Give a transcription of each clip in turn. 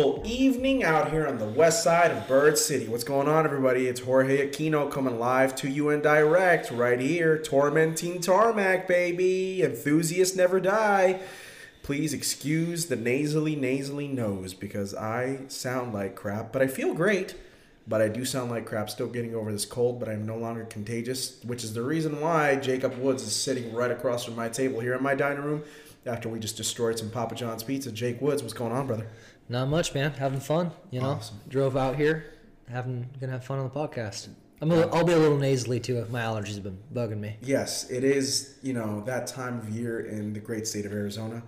beautiful, evening out here on the west side of Bird City. What's going on, everybody? It's Jorge Aquino coming live to you in direct right here. Tormenting Tarmac, baby. Enthusiasts never die. Please excuse the nasally, nasally nose because I sound like crap, but I feel great. But I do sound like crap, still getting over this cold, but I'm no longer contagious, which is the reason why Jacob Woods is sitting right across from my table here in my dining room after we just destroyed some Papa John's pizza. Jake Woods, what's going on, brother? Not much, man. Having fun, you know. Awesome. Drove out here, having gonna have fun on the podcast. I'm a, I'll be a little nasally too. If my allergies have been bugging me. Yes, it is, you know, that time of year in the great state of Arizona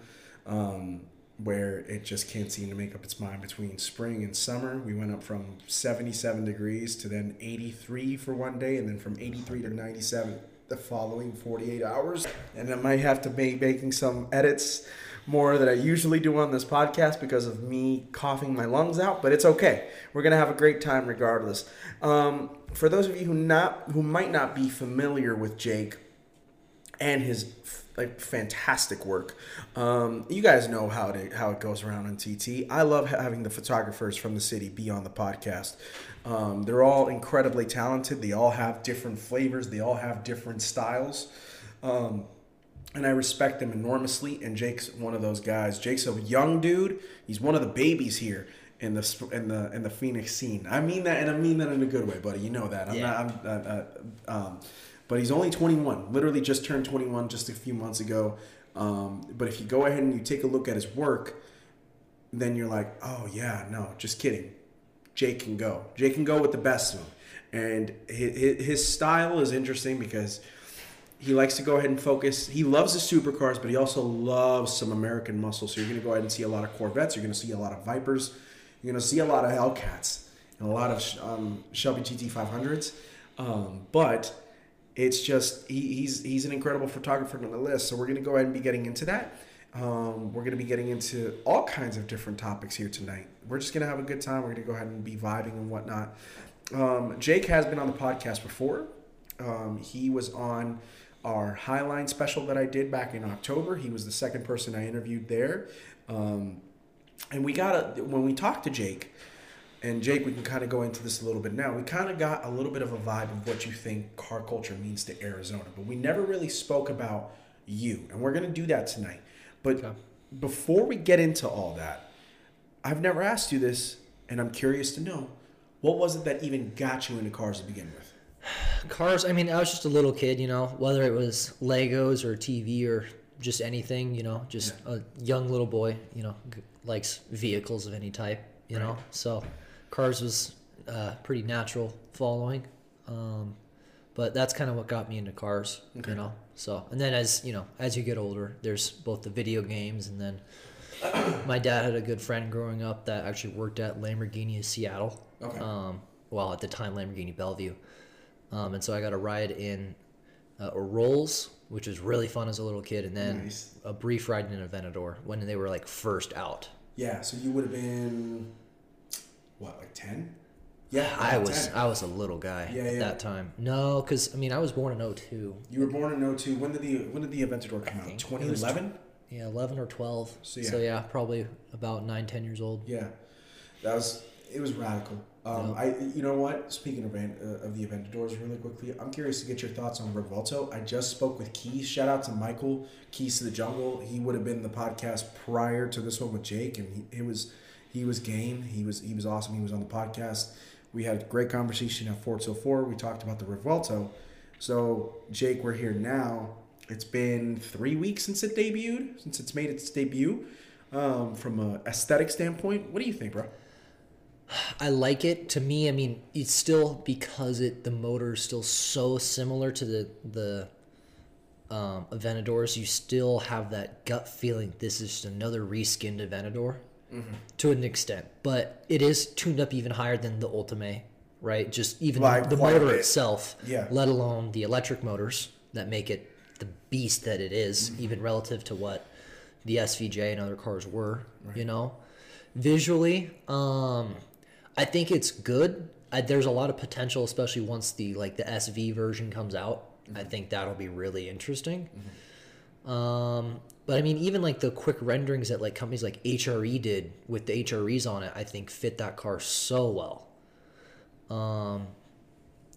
um, where it just can't seem to make up its mind between spring and summer. We went up from 77 degrees to then 83 for one day, and then from 83 to 97 the following 48 hours. And I might have to be making some edits more than I usually do on this podcast because of me coughing my lungs out, but it's okay. We're gonna have a great time regardless. Um, for those of you who not who might not be familiar with Jake, and his like fantastic work. Um, you guys know how it how it goes around on TT. I love having the photographers from the city be on the podcast. Um, they're all incredibly talented. They all have different flavors. They all have different styles. Um, and I respect them enormously. And Jake's one of those guys. Jake's a young dude. He's one of the babies here in the in the in the Phoenix scene. I mean that, and I mean that in a good way, buddy. You know that. I'm Yeah. not. I'm. Uh, uh, um, but he's only 21. Literally just turned 21 just a few months ago. Um, but if you go ahead and you take a look at his work, then you're like, oh yeah, no, just kidding. Jake can go. Jake can go with the best of them. And his, his style is interesting because he likes to go ahead and focus. He loves the supercars, but he also loves some American muscle. So you're going to go ahead and see a lot of Corvettes. You're going to see a lot of Vipers. You're going to see a lot of Hellcats and a lot of um, Shelby GT 500s. Um, but it's just he, he's he's an incredible photographer on the list. So we're going to go ahead and be getting into that. Um, we're going to be getting into all kinds of different topics here tonight. We're just going to have a good time. We're going to go ahead and be vibing and whatnot. Um, Jake has been on the podcast before. Um, he was on our Highline special that I did back in October. He was the second person I interviewed there. Um, and we got a, when we talked to Jake, and Jake, we can kind of go into this a little bit now. We kind of got a little bit of a vibe of what you think car culture means to Arizona, but we never really spoke about you. And we're going to do that tonight. But Okay. before we get into all that, I've never asked you this, and I'm curious to know what was it that even got you into cars to begin with? Cars. I mean, I was just a little kid, you know. Whether it was Legos or TV or just anything, you know, just a young little boy, you know, g- likes vehicles of any type, you know. So, cars was uh, pretty natural following. Um, but that's kind of what got me into cars, you know. So, and then as you know, as you get older, there's both the video games, and then my dad had a good friend growing up that actually worked at Lamborghini of Seattle. Okay. Um, well, at the time, Lamborghini Bellevue, um, and so I got a ride in uh, a Rolls, which was really fun as a little kid, and then Nice. a brief ride in an Aventador when they were like first out. Yeah, so you would have been what, like ten? Yeah, I was 10. I was a little guy Yeah, at yeah. that time. No, because I mean I was born in 02. You were born in 02. When did the when did the Aventador come out? was 2011. Yeah, 11 or 12. So, So yeah. yeah, probably about nine, 10 years old. Yeah, that was it was radical. Um, I you know what? Speaking of uh, of the Aventadors, really quickly, I'm curious to get your thoughts on Revuelto. I just spoke with Keys. Shout out to Michael Keys to the Jungle. He would have been the podcast prior to this one with Jake, and he it was he was game. He was he was awesome. He was on the podcast. We had a great conversation at Forza 04. We talked about the Revuelto. So Jake, we're here now. It's been three weeks since it debuted, since it's made its debut. Um, from a aesthetic standpoint, what do you think, bro? I like it. To me, I mean, it's still because it the motor is still so similar to the the um, Aventadors. You still have that gut feeling. This is just another reskinned Aventador to an extent, but it is tuned up even higher than the Ultimate, right? Just even By the motor bit. itself, Yeah. let alone the electric motors that make it the beast that it is, Mm-hmm. even relative to what the SVJ and other cars were. You know, visually, um, I think it's good. I, there's a lot of potential, especially once the like the SV version comes out. I think that'll be really interesting. Um, but I mean, even like the quick renderings that like companies like HRE did with the HREs on it, I think fit that car so well. Um,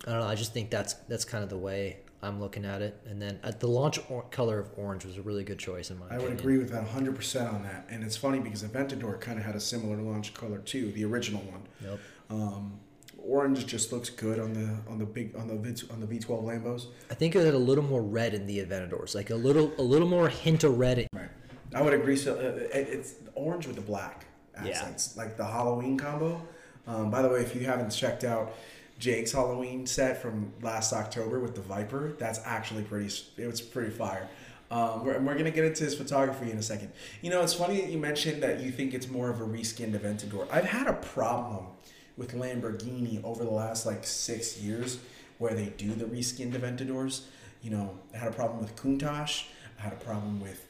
I don't know. I just think that's that's kind of the way I'm looking at it. And then uh, the launch or- color of orange was a really good choice in my opinion, I opinion. would agree with that 100% on that. And it's funny because Aventador kind of had a similar launch color too, the original one. Yep. Um, orange just looks good on the on the big on the V on the V12 Lambos. I think it had a little more red in the Aventadors, like a little a little more hint of red. In, Right. I would agree. So uh, it, it's orange with the black Yeah. accents, like the Halloween combo. Um, by the way, if you haven't checked out Jake's Halloween set from last October with the Viper, that's actually pretty. It was pretty fire. Um, we're, we're gonna get into his photography in a second. You know, it's funny that you mentioned that you think it's more of a reskinned Aventador. I've had a problem with Lamborghini over the last like six years where they do the reskinned Aventadors. You know, I had a problem with Countach. I had a problem with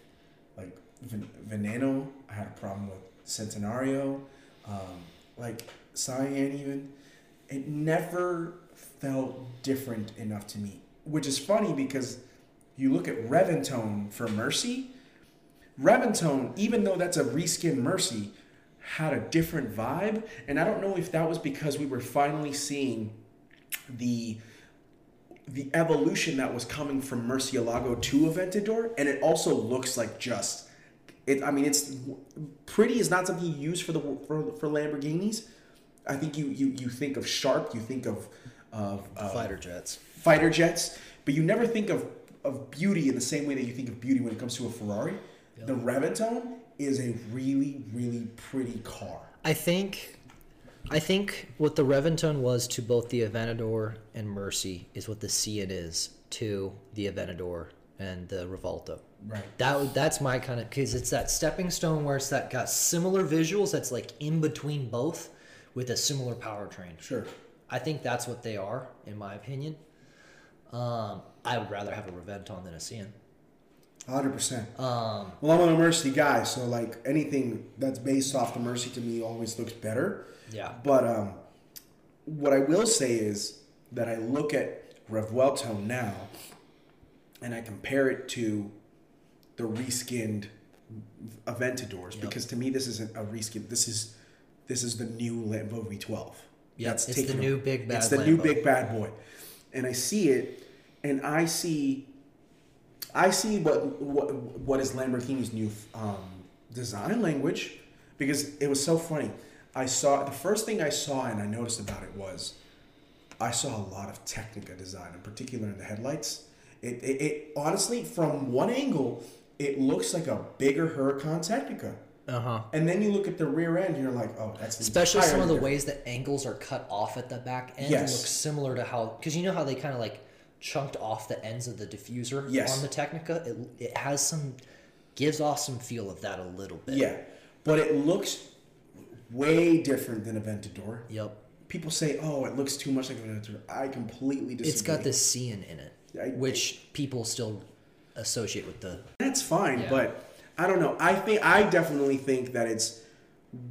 like Ven- Veneno. I had a problem with Centenario, um, like Cyan even. It never felt different enough to me, which is funny because you look at Reventone for Mercy. Reventone, even though that's a reskin Mercy, had a different vibe, and I don't know if that was because we were finally seeing the the evolution that was coming from Murcielago to Aventador, and it also looks like just it. I mean, it's pretty is not something you use for the for, for Lamborghinis. I think you you you think of sharp, you think of of uh, fighter jets. fighter jets, but you never think of of beauty in the same way that you think of beauty when it comes to a Ferrari. The Reventone is a really really pretty car. I think, I think what the Reventone was to both the Aventador and Mercy is what the Sián is to the Aventador and the Revuelto. Right. That that's my kind of because it's that stepping stone where it's that got similar visuals that's like in between both with a similar powertrain. Sure. I think that's what they are, in my opinion. Um, I would rather have a Reventon than a Sián. Hundred percent. Um, Well, I'm a Mercy guy, so like anything that's based off the Mercy to me always looks better. yeah, But um, what I will say is that I look at Revuelto now, and I compare it to the reskinned Aventadors Yep. because to me this isn't a reskin. This is this is the new Lambo V12. Yep, That's it's the new big bad It's the new big bad boy, and I see it, and I see, I see what what what is Lamborghini's new um, design language, because it was so funny. I saw the first thing I saw and I noticed about it was, I saw a lot of Tecnica design, in particular in the headlights. It, it, it honestly, from one angle, it looks like a bigger Huracan Tecnica. Uh huh. And then you look at the rear end, you're like, oh, that's Especially some of the entirely ways that angles are cut off at the back end Yes. look similar to how because you know how they kind of like chunked off the ends of the diffuser Yes. on the Tecnica. It it has some gives off some feel of that a little bit. Yeah, but it looks way different than Aventador. Yep. People say, "Oh, it looks too much like Aventador." I completely disagree. It's got this Sián in it, I- which people still associate with the. That's fine, Yeah. but I don't know. I think I definitely think that it's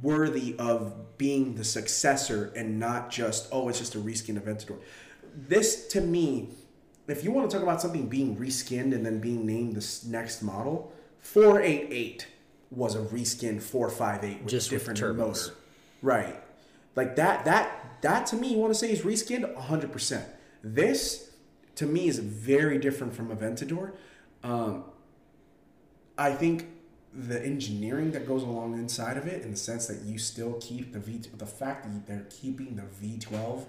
worthy of being the successor and not just oh, it's just a reskin Aventador. This to me, if you want to talk about something being reskinned and then being named this next model, 488 was a reskin 458 with Just a with different turbos. motor. Right. Like that that that to me you want to say is reskinned 100%. This to me is very different from Aventador. Um, I think the engineering that goes along inside of it, in the sense that you still keep the V, the fact that they're keeping the V12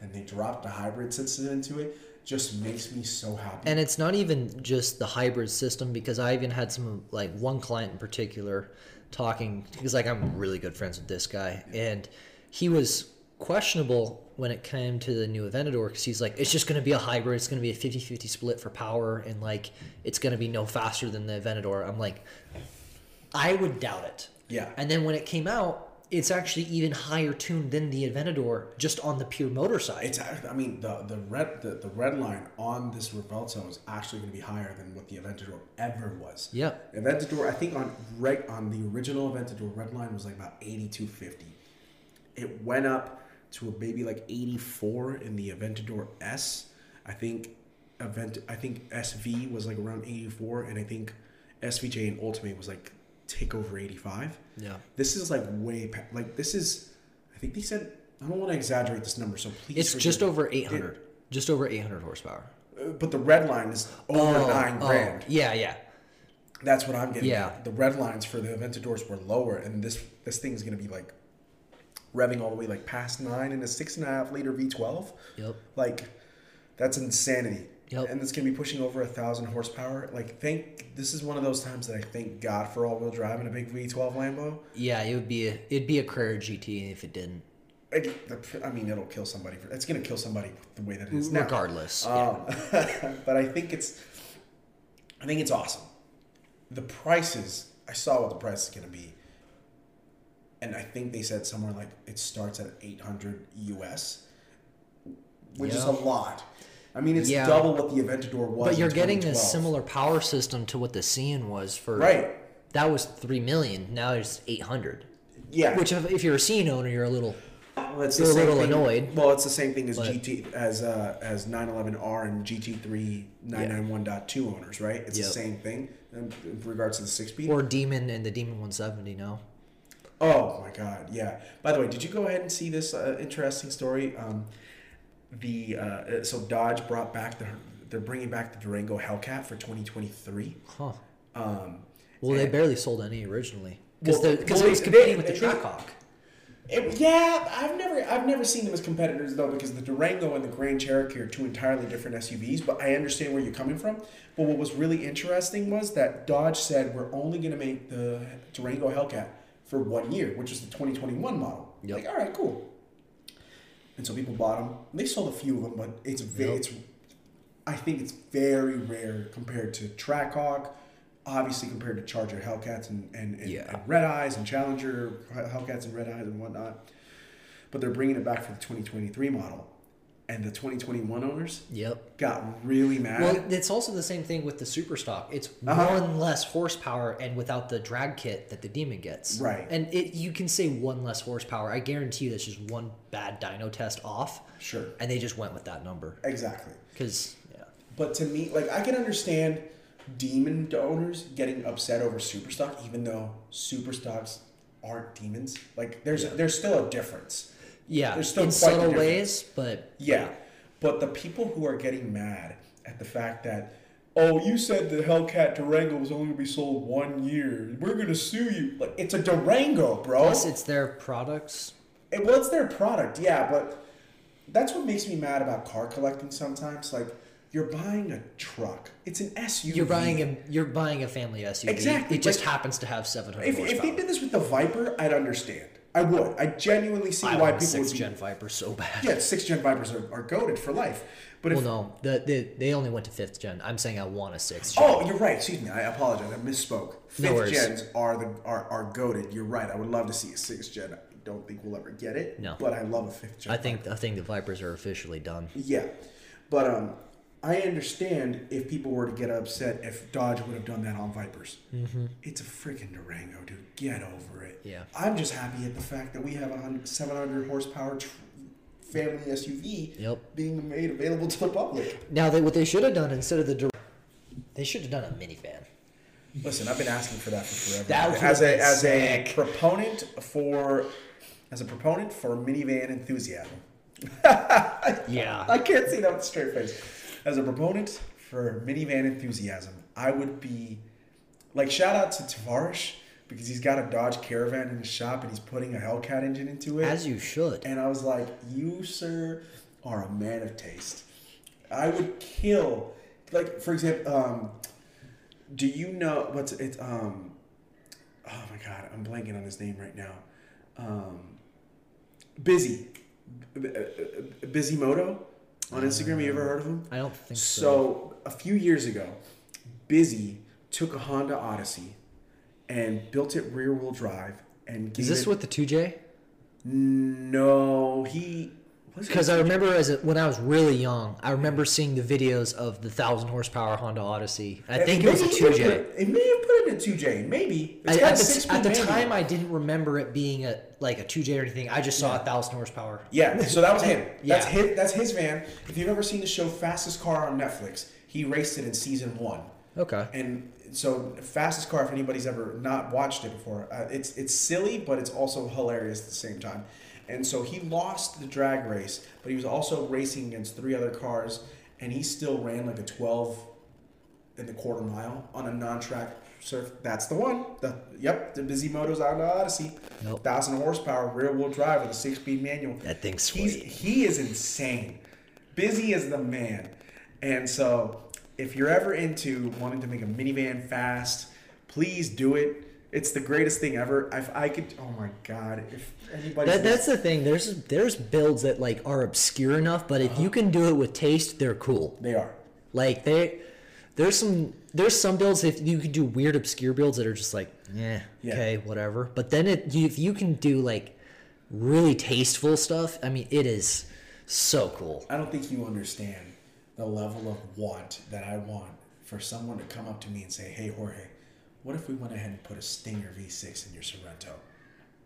and they dropped the hybrid system into it, just makes me so happy. And it's not even just the hybrid system because I even had some like one client in particular talking because like I'm really good friends with this guy. And he was questionable when it came to the new Aventador because he's like it's just going to be a hybrid it's going to be a 50-50 split for power and like it's going to be no faster than the Aventador. I'm like I would doubt it yeah, and then when it came out it's actually even higher tuned than the Aventador just on the pure motor side it's. I mean, the the red the, the red line on this Revuelto is actually going to be higher than what the Aventador ever was. Yeah. Aventador, I think on reg, on the original Aventador, red line was like about eighty two fifty. It went up to a maybe like eighty four in the Aventador S. I think Avent, I think SV was like around eighty four, and I think SVJ and Ultimate was like take over 85. Yeah. This is like way pa- like this is. I think they said I don't want to exaggerate this number, so please. It's just me. over 800. just over 800 horsepower. Uh, But the red line is over Oh, nine oh, grand. Yeah, yeah. That's what I'm getting. Yeah. at. The red lines for the Aventadors were lower, and this this thing is gonna be like revving all the way like past nine in a six and a half liter V12. Yep. Like that's insanity. Yep. And it's gonna be pushing over a thousand horsepower. Like thank this is one of those times that I thank God for all wheel drive in a big V12 Lambo. Yeah, it would be a, it'd be a Carrera GT if it didn't. I mean, it'll kill somebody. For, it's gonna kill somebody the way that it is now. Regardless. Um, but I think it's, I think it's awesome. The prices, I saw what the price is going to be, and I think they said somewhere like it starts at eight hundred US, which is a lot. I mean, it's Yeah. double what the Aventador was. but you're getting a similar power system to what the Sián was for. right? That was 3 million. Now it's 800. Yeah. Which, if, if you're a Sián owner, you're a little. Well, it's You're the a little thing, annoyed, Well, it's the same thing as but- GT as uh, as 911R and GT3 991.2 owners, right? It's Yep. the same thing in, in regards to the six speed. Or Demon and the Demon 170 No. Oh my god, yeah. By the way, did you go ahead and see this uh, interesting story? Um, the uh, so Dodge brought back the they're bringing back the Durango Hellcat for 2023. Huh. Um, Well, they barely sold any originally. Because Well- because well, it was competing they- with the Trackhawk. It, yeah, I've never I've never seen them as competitors though because the Durango and the Grand Cherokee are two entirely different SUVs. But I understand where you're coming from. But what was really interesting was that Dodge said we're only going to make the Durango Hellcat for one year, which is the 2021 model. Yep. Like, all right, cool. And so people bought them. They sold a few of them, but it's Yep. it's I think it's very rare compared to Trackhawk, obviously compared to Charger Hellcats and, and, and, Yeah. and Red Eyes and Challenger Hellcats and Red Eyes and whatnot. But they're bringing it back for the 2023 model. And the 2021 owners Yep. got really mad. Well, it's also the same thing with the super stock. It's Uh-huh. one less horsepower and without the drag kit that the Demon gets. Right. And it you can say one less horsepower. I guarantee you that's just one bad dyno test off, sure. and they just went with that number. Exactly. Because yeah, But to me, like I can understand demon owners getting upset over superstock, even though superstocks aren't demons. Like there's there's still a difference. Yeah, There's still in subtle ways, but Yeah, but the people who are getting mad at the fact that, oh, you said the Hellcat Durango was only gonna be sold one year. We're gonna sue you. Like it's a Durango, bro. plus it's their products. It, well, it's their product, yeah, but that's what makes me mad about car collecting sometimes. Like you're buying a truck. It's an SUV. You're buying a you're buying a family SUV. Exactly, It just like- happens to have 700 If, horsepower. if they did this with the Viper, I'd understand. I would. I genuinely see I why people six would be. gen Viper so bad. Yeah, six gen Vipers are, are goaded for life. But if Well, no, the, the they only went to fifth gen. I'm saying I want a sixth gen. Oh, you're right. Excuse me. I apologize. I misspoke. Fifth worries. gens are the are, are goaded. You're right. I would love to see a sixth gen. I don't think we'll ever get it. No. But I love a fifth gen. I think I think the Vipers are officially done. Yeah, but um, I understand if people were to get upset if Dodge would have done that on Vipers. Mm-hmm. It's a freaking Durango, dude. Get over it. Yeah. I'm just happy at the fact that we have a 700 horsepower tr- family SUV Yep. being made available to the public. Now they what they should have done instead of the Dur- they should have done a minivan. Listen, I've been asking for that for forever. That as a as a proponent for as a proponent for minivan enthusiasm. Yeah. I can't see that with a straight face. As a proponent for minivan enthusiasm, I would be like shout out to Tavarish because he's got a Dodge Caravan in his shop and he's putting a Hellcat engine into it. As you should. and I was like, "You, sir, are a man of taste." I would kill, like for example, um, do you know what's it's um, oh my god, I'm blanking on his name right now. Um, Bisi, B- uh, Bisimoto on Instagram. You ever heard of him? I don't think so. So a few years ago, Bisi took a Honda Odyssey and built it rear wheel drive and gave Is this it, with the 2J? no he Because I remember as a, when I was really young, I remember seeing the videos of the thousand horsepower Honda Odyssey. I think it was a put 2J. It, may have put it in two J, maybe. It's I, at the, at the time, I didn't remember it being a like a 2J or anything. I just saw a thousand horsepower. yeah, so that was him. That's Yeah. his. That's his van. If you've ever seen the show Fastest Car on Netflix, he raced it in season one. Okay. And so, fastest car. If anybody's ever not watched it before, uh, it's it's silly, but it's also hilarious at the same time. And so he lost the drag race, but he was also racing against three other cars, and he still ran like a twelve in the quarter mile on a non-track surf. That's the one. The yep, the Bisimoto's out of Odyssey, Nope. thousand horsepower, rear-wheel drive with a six-speed manual. That thing's sweet. he is insane. Bisi is the man. And so if you're ever into wanting to make a minivan fast, please do it. It's the greatest thing ever. If I could oh my god, if anybody That, that's the thing. There's there's builds that like are obscure enough, but if you uh-huh. can do it with taste, they're cool. they are. Like they, there's some there's some builds if you could do weird obscure builds that are just like, yeah, Yeah. okay, whatever. But then it you, if you can do like really tasteful stuff, I mean, it is so cool. I don't think you understand the level of want that I want for someone to come up to me and say, "Hey Jorge, what if we went ahead and put a Stinger V6 in your Sorento?"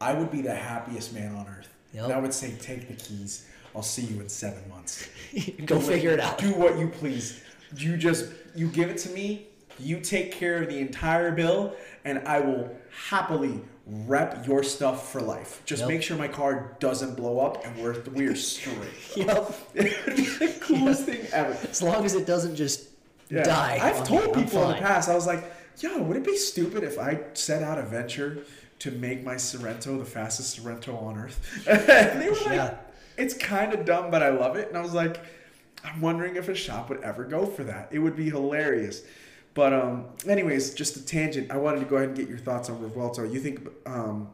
I would be the happiest man on earth. Yep. And I would say, "Take the keys. I'll see you in seven months." Go Do figure what- it out. Do what you please. You just you give it to me. You take care of the entire bill, and I will happily rep your stuff for life. Just Yep. make sure my car doesn't blow up, and we're we're straight. Yep. it would be the coolest thing ever. As long as it doesn't just Yeah. die. I've told people in the past. I was like, "Yo, would it be stupid if I set out a venture to make my Sorento the fastest Sorento on earth?" and they were like, Yeah. "It's kind of dumb, but I love it." And I was like, "I'm wondering if a shop would ever go for that. It would be hilarious." But um, anyways, just a tangent. I wanted to go ahead and get your thoughts on Revuelto. You think? Um,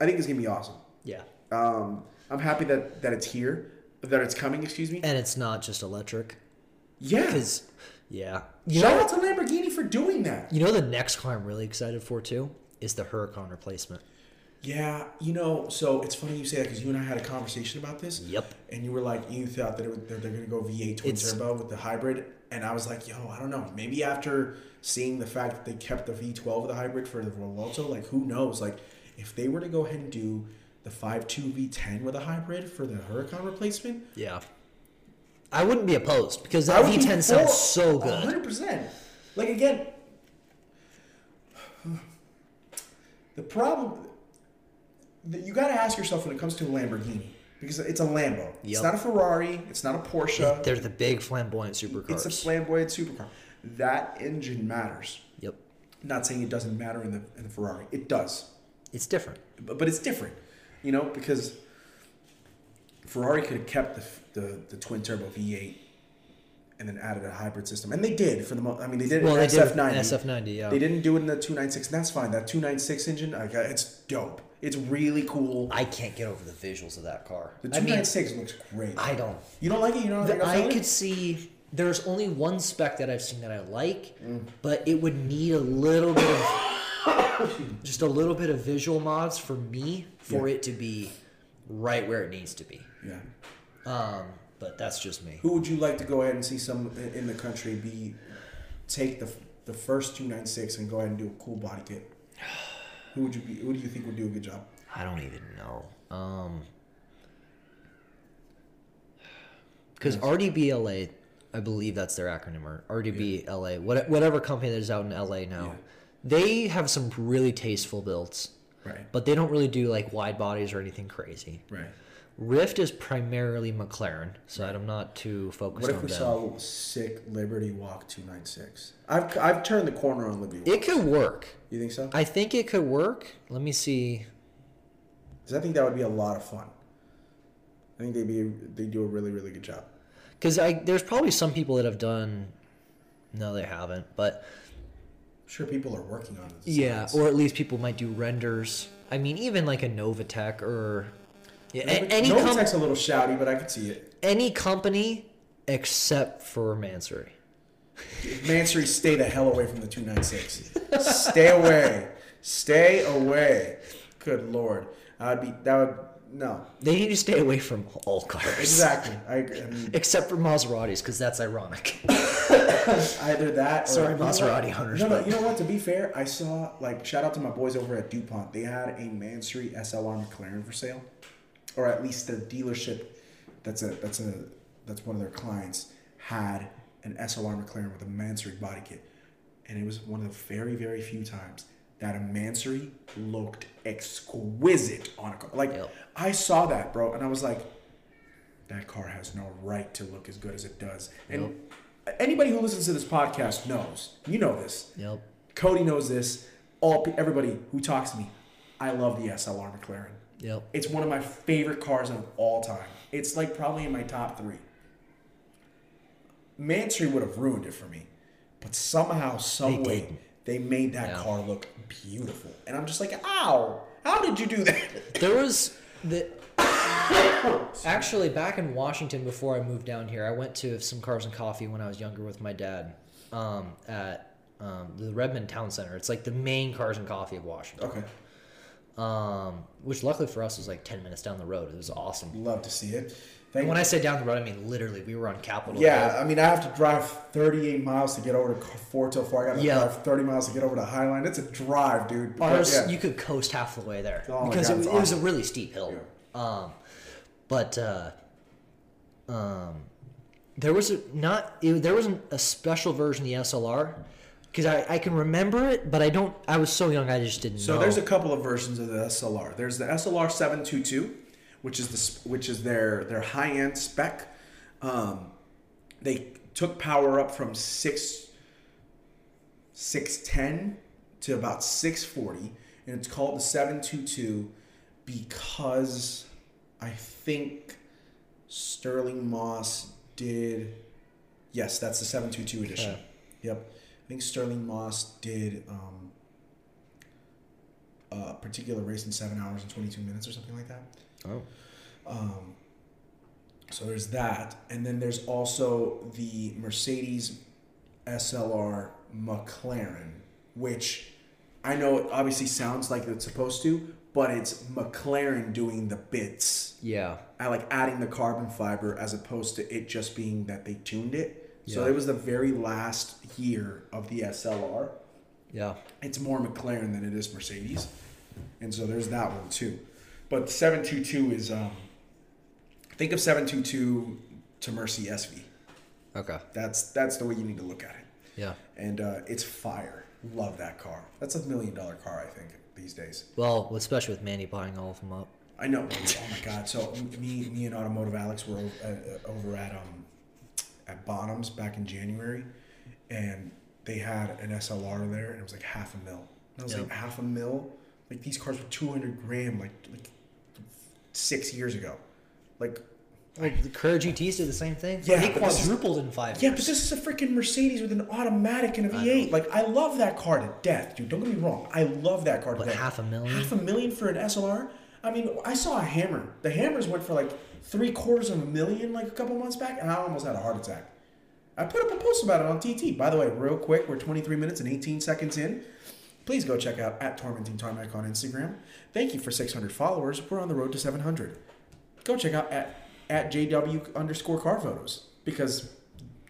I think it's gonna be awesome. Yeah. Um, I'm happy that that it's here, that it's coming. Excuse me. And it's not just electric. Yeah. Because, yeah. You Shout know, out to Lamborghini for doing that. you know the next car I'm really excited for too is the Huracan replacement. Yeah, you know, so it's funny you say that because you and I had a conversation about this. Yep. And you were like, you thought that, it would, that they're going to go V8 twin It's- turbo with the hybrid. And I was like, yo, I don't know. Maybe after seeing the fact that they kept the V12 of the hybrid for the Revuelto, like, who knows? Like, if they were to go ahead and do the 5.2 V10 with a hybrid for the Huracan replacement, Yeah. I wouldn't be opposed because that V10 for sounds so good. 100%. Like, again, the problem that you got to ask yourself when it comes to a Lamborghini because it's a Lambo. Yep. It's not a Ferrari. It's not a Porsche. They're the big flamboyant supercars. It's a flamboyant supercar. That engine matters. Yep. Not saying it doesn't matter in the in the Ferrari. It does, It's different. but, but it's different. You know because Ferrari could have kept the, the the twin turbo V8 and then added a hybrid system, and they did for the most. I mean, they did it Well, in SF90. SF90, yeah. They didn't do it in the 296, and that's fine. That 296 engine, like, uh, it's dope. It's really cool. I can't get over the visuals of that car. The I mean, 296 looks great. I don't. you don't like it? You don't The, I could see. There's only one spec that I've seen that I like, Mm. but it would need a little bit of just a little bit of visual mods for me for Yeah. it to be right where it needs to be. Yeah. Um, but that's just me. Who would you like to go ahead and see some in- the country be take the the first 296 and go ahead and do a cool body kit? Who would you be? Who do you think would do a good job? I don't even know. Um, because RDBLA, I believe that's their acronym, or RDBLA, what, whatever company that is out in LA now, Yeah. they have some really tasteful builds, Right. but they don't really do like wide bodies or anything crazy. Right. Rift is primarily McLaren, so I'm not too focused What if on we them. saw sick Liberty Walk 296? I've I've turned the corner on Liberty. Walk. it could work. You think so? I think it could work. Let me see. Because I think that would be a lot of fun. I think they be they do a really really good job. Because I there's probably some people that have done. No, they haven't. But sure people are working on it. Yeah, or at least people might do renders. I mean, even like a Novitec or yeah, a- any com- a little shouty, but I could see it. any company except for Mansory. Mansory, stay the hell away from the 296. stay away. Stay away. Good lord. I'd be that would no. They need to stay away from all cars. Exactly. I, agree. Except for Maseratis, because that's ironic. either that. Or, Sorry, you know what? Maserati hunters, No, no. but- You know what? To be fair, I saw like shout out to my boys over at Dupont. They had a Mansory SLR McLaren for sale, or at least the dealership. That's a that's a that's one of their clients had an SLR McLaren with a Mansory body kit, and it was one of the very, very few times that a Mansory looked exquisite on a car. Like Yep. I saw that, bro, and I was like, that car has no right to look as good as it does. And anybody who listens to this podcast knows. You know this. Yep. Cody knows this. All everybody who talks to me, I love the SLR McLaren. Yep. It's one of my favorite cars of all time. It's like probably in my top three. Mansory would have ruined it for me, but somehow, some way. They made that Yeah. car look beautiful. And I'm just like, ow! How did you do that? There was the actually back in Washington before I moved down here. I went to some Cars and Coffee when I was younger with my dad um, at um, the Redmond Town Center. It's like the main Cars and Coffee of Washington. Okay, Um, which luckily for us was like ten minutes down the road. It was awesome. love to see it. Thank when I say down the road, I mean literally. We were on Capitol. Yeah, Hill. I mean, I have to drive 38 miles to get over to Fort Till Four. I got to Yeah. drive 30 miles to get over to Highline. It's a drive, dude. Ours, yeah. you could coast half the way there Oh because God, it, it's it was a really steep hill. Um, but uh, um, there was a not it, there wasn't a special version of the SLR because I, I can remember it, but I don't. I was so young, I just didn't So know. there's a couple of versions of the SLR. There's the SLR 722, which is the which is their their high end spec. Um, they took power up from six 610 to about 640, and it's called the 722 because I think Stirling Moss did. Yes, that's the 722 edition. Okay. Yep. I think Stirling Moss did um, a particular race in seven hours and 22 minutes or something like that. Oh. Um, so there's that, and then there's also the Mercedes SLR McLaren, which I know it obviously sounds like it's supposed to, but it's McLaren doing the bits. yeah, I like adding the carbon fiber as opposed to it just being that they tuned it. So Yeah. it was the very last year of the SLR. yeah, It's more McLaren than it is Mercedes, and so there's that one too. But 722 is um, think of 722 to Mercy SV. okay, That's that's the way you need to look at it, yeah. and uh, it's fire. Love that car. That's a million dollar car, I think, these days. Well, especially with Manny buying all of them up. I know. Oh my God. So me, me and Automotive Alex were uh, uh, over at um at Bonhams back in January, and they had an SLR there, and it was like half a mil. And I was Yep. like, half a mil? Like these cars were two hundred grand, like like six years ago. Like, Well, the Carrera GTs did the same thing. Yeah, but this is- quadrupled in five yeah, but this is a freaking Mercedes with an automatic and a V8. Like, I love that car to death, dude. Don't get me wrong. I love that car to But death. half a million? Half a million for an SLR? I mean, I saw a Hammer. The Hammers went for like three quarters of a million like a couple months back, and I almost had a heart attack. I put up a post about it on TT. By the way, real quick, we're 23 minutes and 18 seconds in. Please go check out at Tormenting Tarmac on Instagram. Thank you for 600 followers. We're on the road to 700. Go check out at, at JW underscore car photos because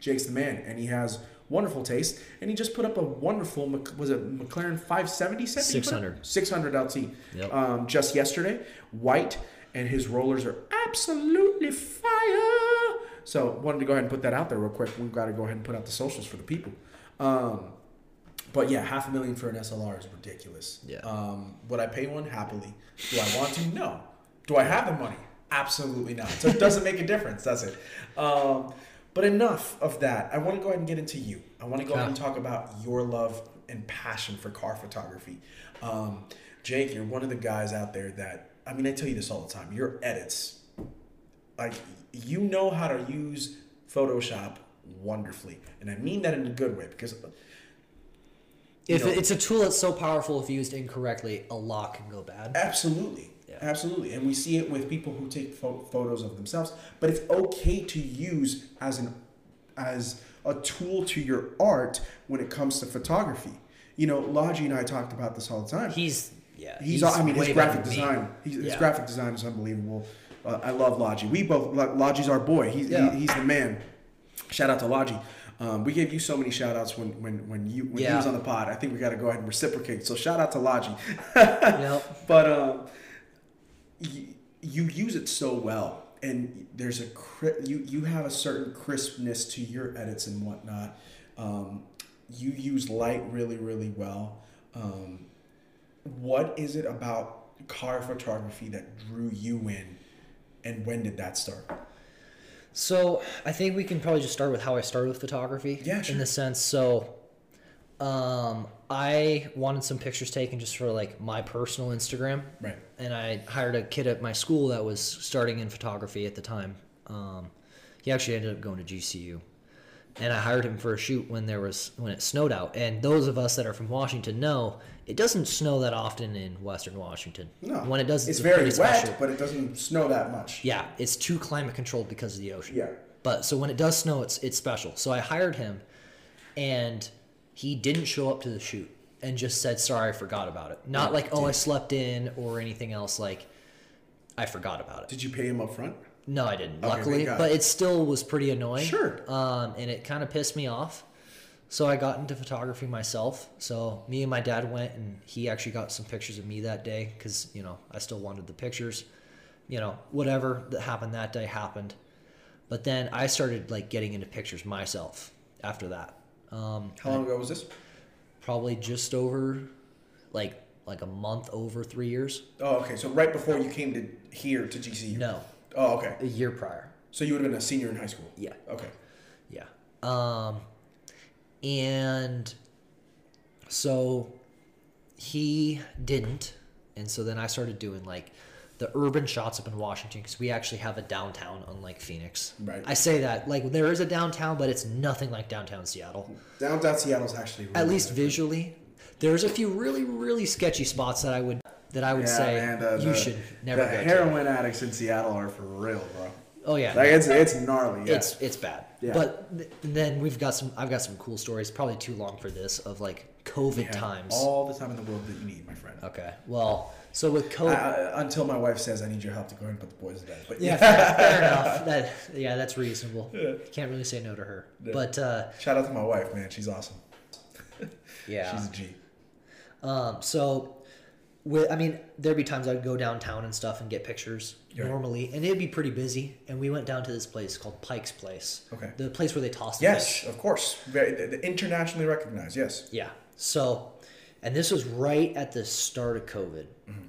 Jake's the man and he has wonderful taste. And he just put up a wonderful, was it McLaren 570 set? that he put up? 600. 600 LT Yep. um, just yesterday. White, and his rollers are absolutely fire. So wanted to go ahead and put that out there real quick. We've got to go ahead and put out the socials for the people. Um, but yeah, half a million for an SLR is ridiculous. Yeah. Um, would I pay one happily? Do I want to? No. Do I have the money? Absolutely not. So it doesn't make a difference, does it? Um, but enough of that. I want to go ahead and get into you. I want to go ahead and talk about your love and passion for car photography. Um, Jake, you're one of the guys out there that, I mean, I tell you this all the time. Your edits, like, you know how to use Photoshop wonderfully. And I mean that in a good way because If know- it's a tool that's so powerful, if used incorrectly, a lot can go bad. Absolutely. Yeah. Absolutely. And we see it with people who take pho- photos of themselves, but it's okay to use as an as a tool to your art when it comes to photography. You know, Logi and I talked about this all the time. He's yeah. He's, I mean, his graphic better than me. design. His Yeah. graphic design is unbelievable. Uh, I love Logi. We both Lo- Logi's our boy. He's Yeah. he, he's the man. Shout out to Logi. Um, we gave you so many shout outs when when when you when he was on the pod. I think we got to go ahead and reciprocate. So shout out to Logi. Yep. But um, you, you use it so well, and there's a you you have a certain crispness to your edits and whatnot. Um, you use light really, really well. Um, what is it about car photography that drew you in, and when did that start? So I think we can probably just start with how I started with photography. Yeah, sure. In the sense, so um, I wanted some pictures taken just for like my personal Instagram. Right. And I hired a kid at my school that was starting in photography at the time. Um, he actually ended up going to GCU, and I hired him for a shoot when there was when it snowed out. And those of us that are from Washington know it doesn't snow that often in Western Washington. No. When it does, it's a very wet, special- but it doesn't snow that much. yeah, it's too climate controlled because of the ocean. Yeah. But so when it does snow, it's it's special. So I hired him, and he didn't show up to the shoot and just said sorry, I forgot about it. Not like oh I slept in or anything else. Like I forgot about it. Did you pay him up front? No, I didn't. Okay, Luckily, but it still was pretty annoying. Sure. Um, and it kind of pissed me off. So I got into photography myself. So me and my dad went, and he actually got some pictures of me that day because you know I still wanted the pictures. You know, whatever that happened that day happened. But then I started like getting into pictures myself after that. Um, How long ago was this? probably just over, like like a month over three years. Oh, okay. So right before you came to here to GCU. No, Oh, okay. a year prior. So you would have been a senior in high school. Yeah. Okay. Yeah. Um, and so he didn't. And so then I started doing like the urban shots up in Washington because we actually have a downtown, unlike Phoenix. Right. I say that like there is a downtown, but it's nothing like downtown Seattle. Downtown Seattle's actually really At least good. visually, there's a few really really sketchy spots that I would that I would Yeah, say man, the- you the- should never The go to. heroin addicts in Seattle are for real, bro. Oh yeah, Like it's it's gnarly. Yeah. it's it's bad. Yeah. But th- then we've got some. I've got some cool stories. Probably too long for this of like COVID Yeah, times. All the time in the world that you need, my friend. Okay. Well, so with COVID. I- until my wife says I need your help to go ahead and put the boys to bed. But yeah, yeah. fair, fair enough. That yeah, that's reasonable. Can't really say no to her. Yeah. But uh, Shout out to my wife, man. She's awesome. yeah. She's a G. Um, so, with I mean, there'd be times I'd go downtown and stuff and get pictures Yeah. normally, and it'd be pretty busy. And we went down to this place called Pike's Place. Okay. The place where they toss the Yes, fish. of course. Very internationally recognized. Yes. Yeah. So, and this was right at the start of COVID, Mm-hmm.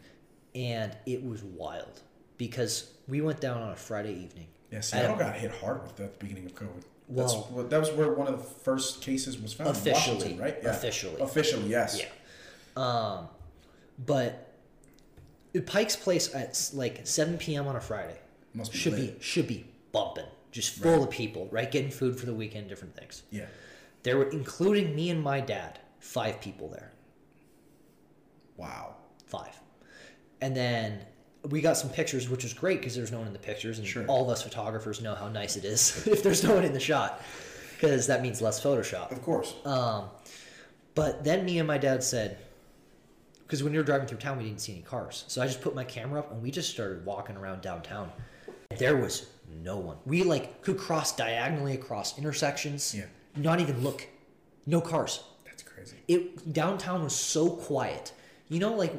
and it was wild because we went down on a Friday evening. Yeah. Seattle got hit hard with the beginning of COVID. Well- That's, that was where one of the first cases was found. Officially, right? Yeah. officially. Officially, yes. Yeah. Um, but Pike's Place at like 7 p.m. on a Friday Must be should be should be bumping, just full of people, right? Getting food for the weekend, different things. Yeah. There were, including me and my dad, five people there. Wow. Five. And then we got some pictures, which was great because there's no one in the pictures, and Sure. all of us photographers know how nice it is if there's no one in the shot, because that means less Photoshop. Of course. Um, but then me and my dad said, because when we were driving through town, we didn't see any cars. So I just put my camera up and we just started walking around downtown. There was no one. We like could cross diagonally across intersections. Yeah. Not even look. No cars. That's crazy. It downtown was so quiet. You know, like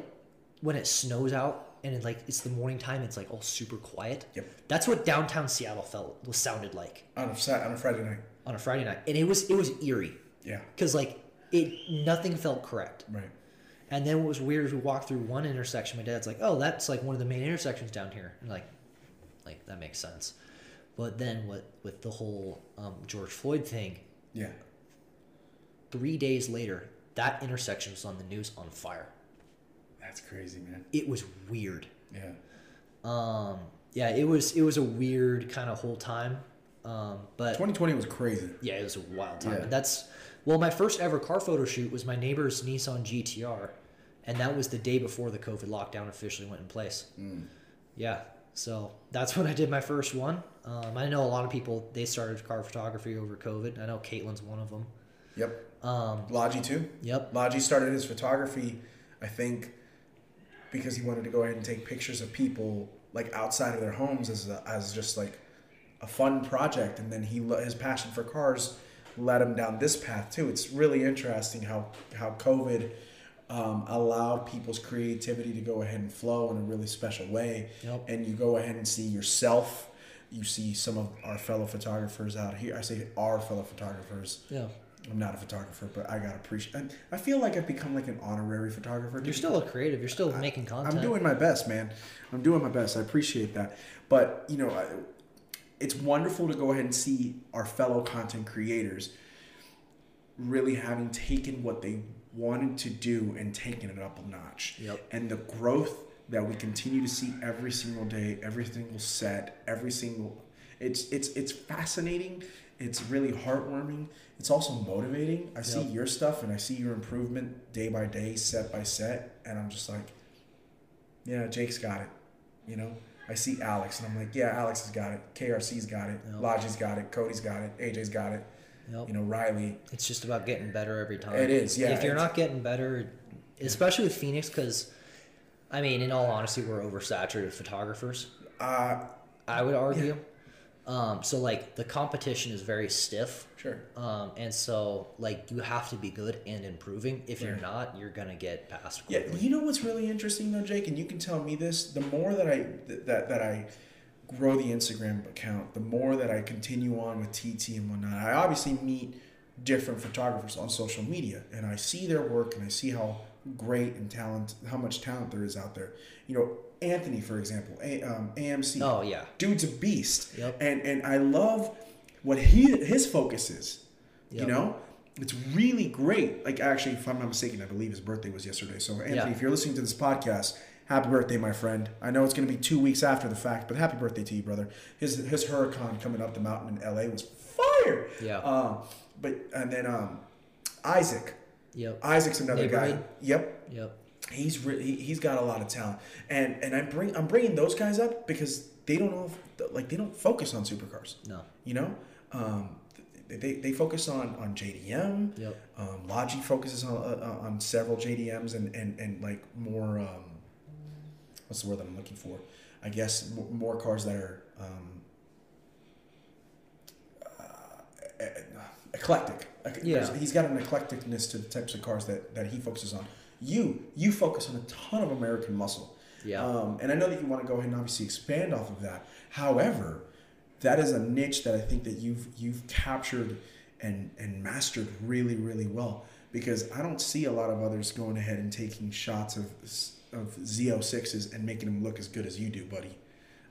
when it snows out and it, like it's the morning time, it's like all super quiet. Yep. That's what downtown Seattle felt was sounded like On a Sat- on a Friday night. on a Friday night, and it was it was eerie Yeah. because like it nothing felt correct. Right. And then what was weird is we walked through one intersection. My dad's like, "Oh, that's like one of the main intersections down here," and like, like that makes sense. But then what with the whole um, George Floyd thing, Yeah. three days later, that intersection was on the news on fire. That's crazy, man. It was weird. Yeah. Um, yeah, it was it was a weird kind of whole time. Um, but 2020 was crazy. yeah, it was a wild time. Yeah. And that's well, my first ever car photo shoot was my neighbor's Nissan GTR, and that was the day before the COVID lockdown officially went in place. Mm. Yeah, so that's when I did my first one. Um, I know a lot of people they started car photography over COVID. I know Caitlin's one of them. Yep. Um, Logi too. yep. Logi started his photography, I think, because he wanted to go ahead and take pictures of people like outside of their homes as a, as just like a fun project, and then he his passion for cars led him down this path too. It's really interesting how how COVID um, allowed people's creativity to go ahead and flow in a really special way, Yep. and you go ahead and see yourself. You see some of our fellow photographers out here. I say our fellow photographers Yeah. I'm not a photographer, but I gotta appreciate. I, I feel like I've become like an honorary photographer. You're still a creative. You're still making content. I'm doing my best, man. I'm doing my best. I appreciate that. But you know, I, it's wonderful to go ahead and see our fellow content creators really having taken what they wanted to do and taking it up a notch. Yep. And the growth that we continue to see every single day, every single set, every single it's it's it's fascinating. It's really heartwarming. It's also motivating. I see your stuff and I see your improvement day by day, set by set, and I'm just like, yeah, Jake's got it. You know, I see Alex and I'm like, yeah, Alex has got it. KRC's got it. Yep. Logi's got it. Cody's got it. AJ's got it. Yep. You know, Riley. It's just about getting better every time. It is, yeah, If you're not getting better, especially with Phoenix, because, I mean, in all honesty, we're oversaturated with photographers. Uh, I would argue. Um, so like the competition is very stiff. sure. Um, and so like you have to be good and improving. If you're not, you're gonna get passed Yeah, you know what's really interesting though, Jake, and you can tell me this. The more that I that that I grow the Instagram account, the more that I continue on with TT and whatnot. I obviously meet different photographers on social media, and I see their work, and I see how great and talent, how much talent there is out there. You know, Anthony, for example, A, um, AMC. Oh yeah. dude's a beast. Yep. And and I love what he his focus is. You know, it's really great. Like actually, if I'm not mistaken, I believe his birthday was yesterday. So Anthony, Yeah. if you're listening to this podcast, happy birthday, my friend. I know it's going to be two weeks after the fact, but happy birthday to you, brother. His his hurricane coming up the mountain in LA was fire. Yeah. Um, but and then um, Isaac. Yep. Isaac's another guy. Yep, Yep. he's re- he, he's got a lot of talent and and i bring i'm bringing those guys up because they don't know if, like they don't focus on supercars No. you know um they, they, they focus on on jdm Yep. um logi focuses on uh, on several jdms and and and like more um what's the word that i'm looking for i guess more cars that are um uh, eclectic Yeah. there's- he's got an eclecticness to the types of cars that that he focuses on you you focus on a ton of american muscle Yeah. um, and I know that you want to go ahead and obviously expand off of that. However, that is a niche that I think that you've you've captured and and mastered really really well because I don't see a lot of others going ahead and taking shots of of Z06s and making them look as good as you do, buddy.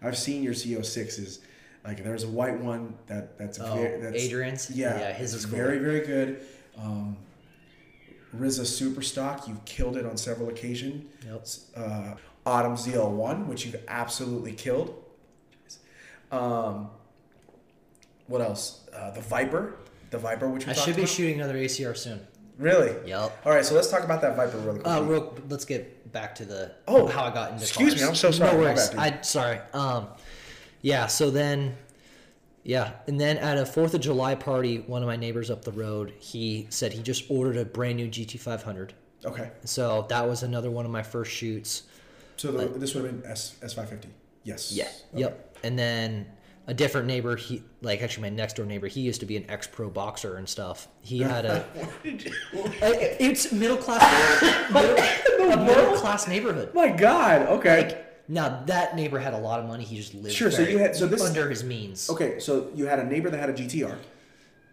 I've seen your Z06s. Like there's a white one that that's Oh, very that's Adrian's? yeah Yeah, his is cool. very very good. Um, RZA Superstock, you've killed it on several occasions Yep. uh, Autumn ZL1, which you've absolutely killed. Um, what else? Uh, the Viper, the Viper, which we I should be about. shooting another ACR soon. Really? Yep. All right, so let's talk about that Viper really quick. Uh, real, let's get back to the Oh, how I got into excuse me, cars. I'm so sorry, No worries. I sorry. Um, yeah. So then, yeah, and then at a Fourth of July party, one of my neighbors up the road, he said he just ordered a brand new GT500. okay, So that was another one of my first shoots. so the, this would have been S S550. Yes. Yeah. Okay. Yep. And then a different neighbor, he like actually my next door neighbor, he used to be an ex pro boxer and stuff. He had a. it's middle class middle, a middle class neighborhood. My God. Okay. Like now that neighbor had a lot of money. He just lived Sure, so very you had- so this- under his means. okay. So you had a neighbor that had a GTR,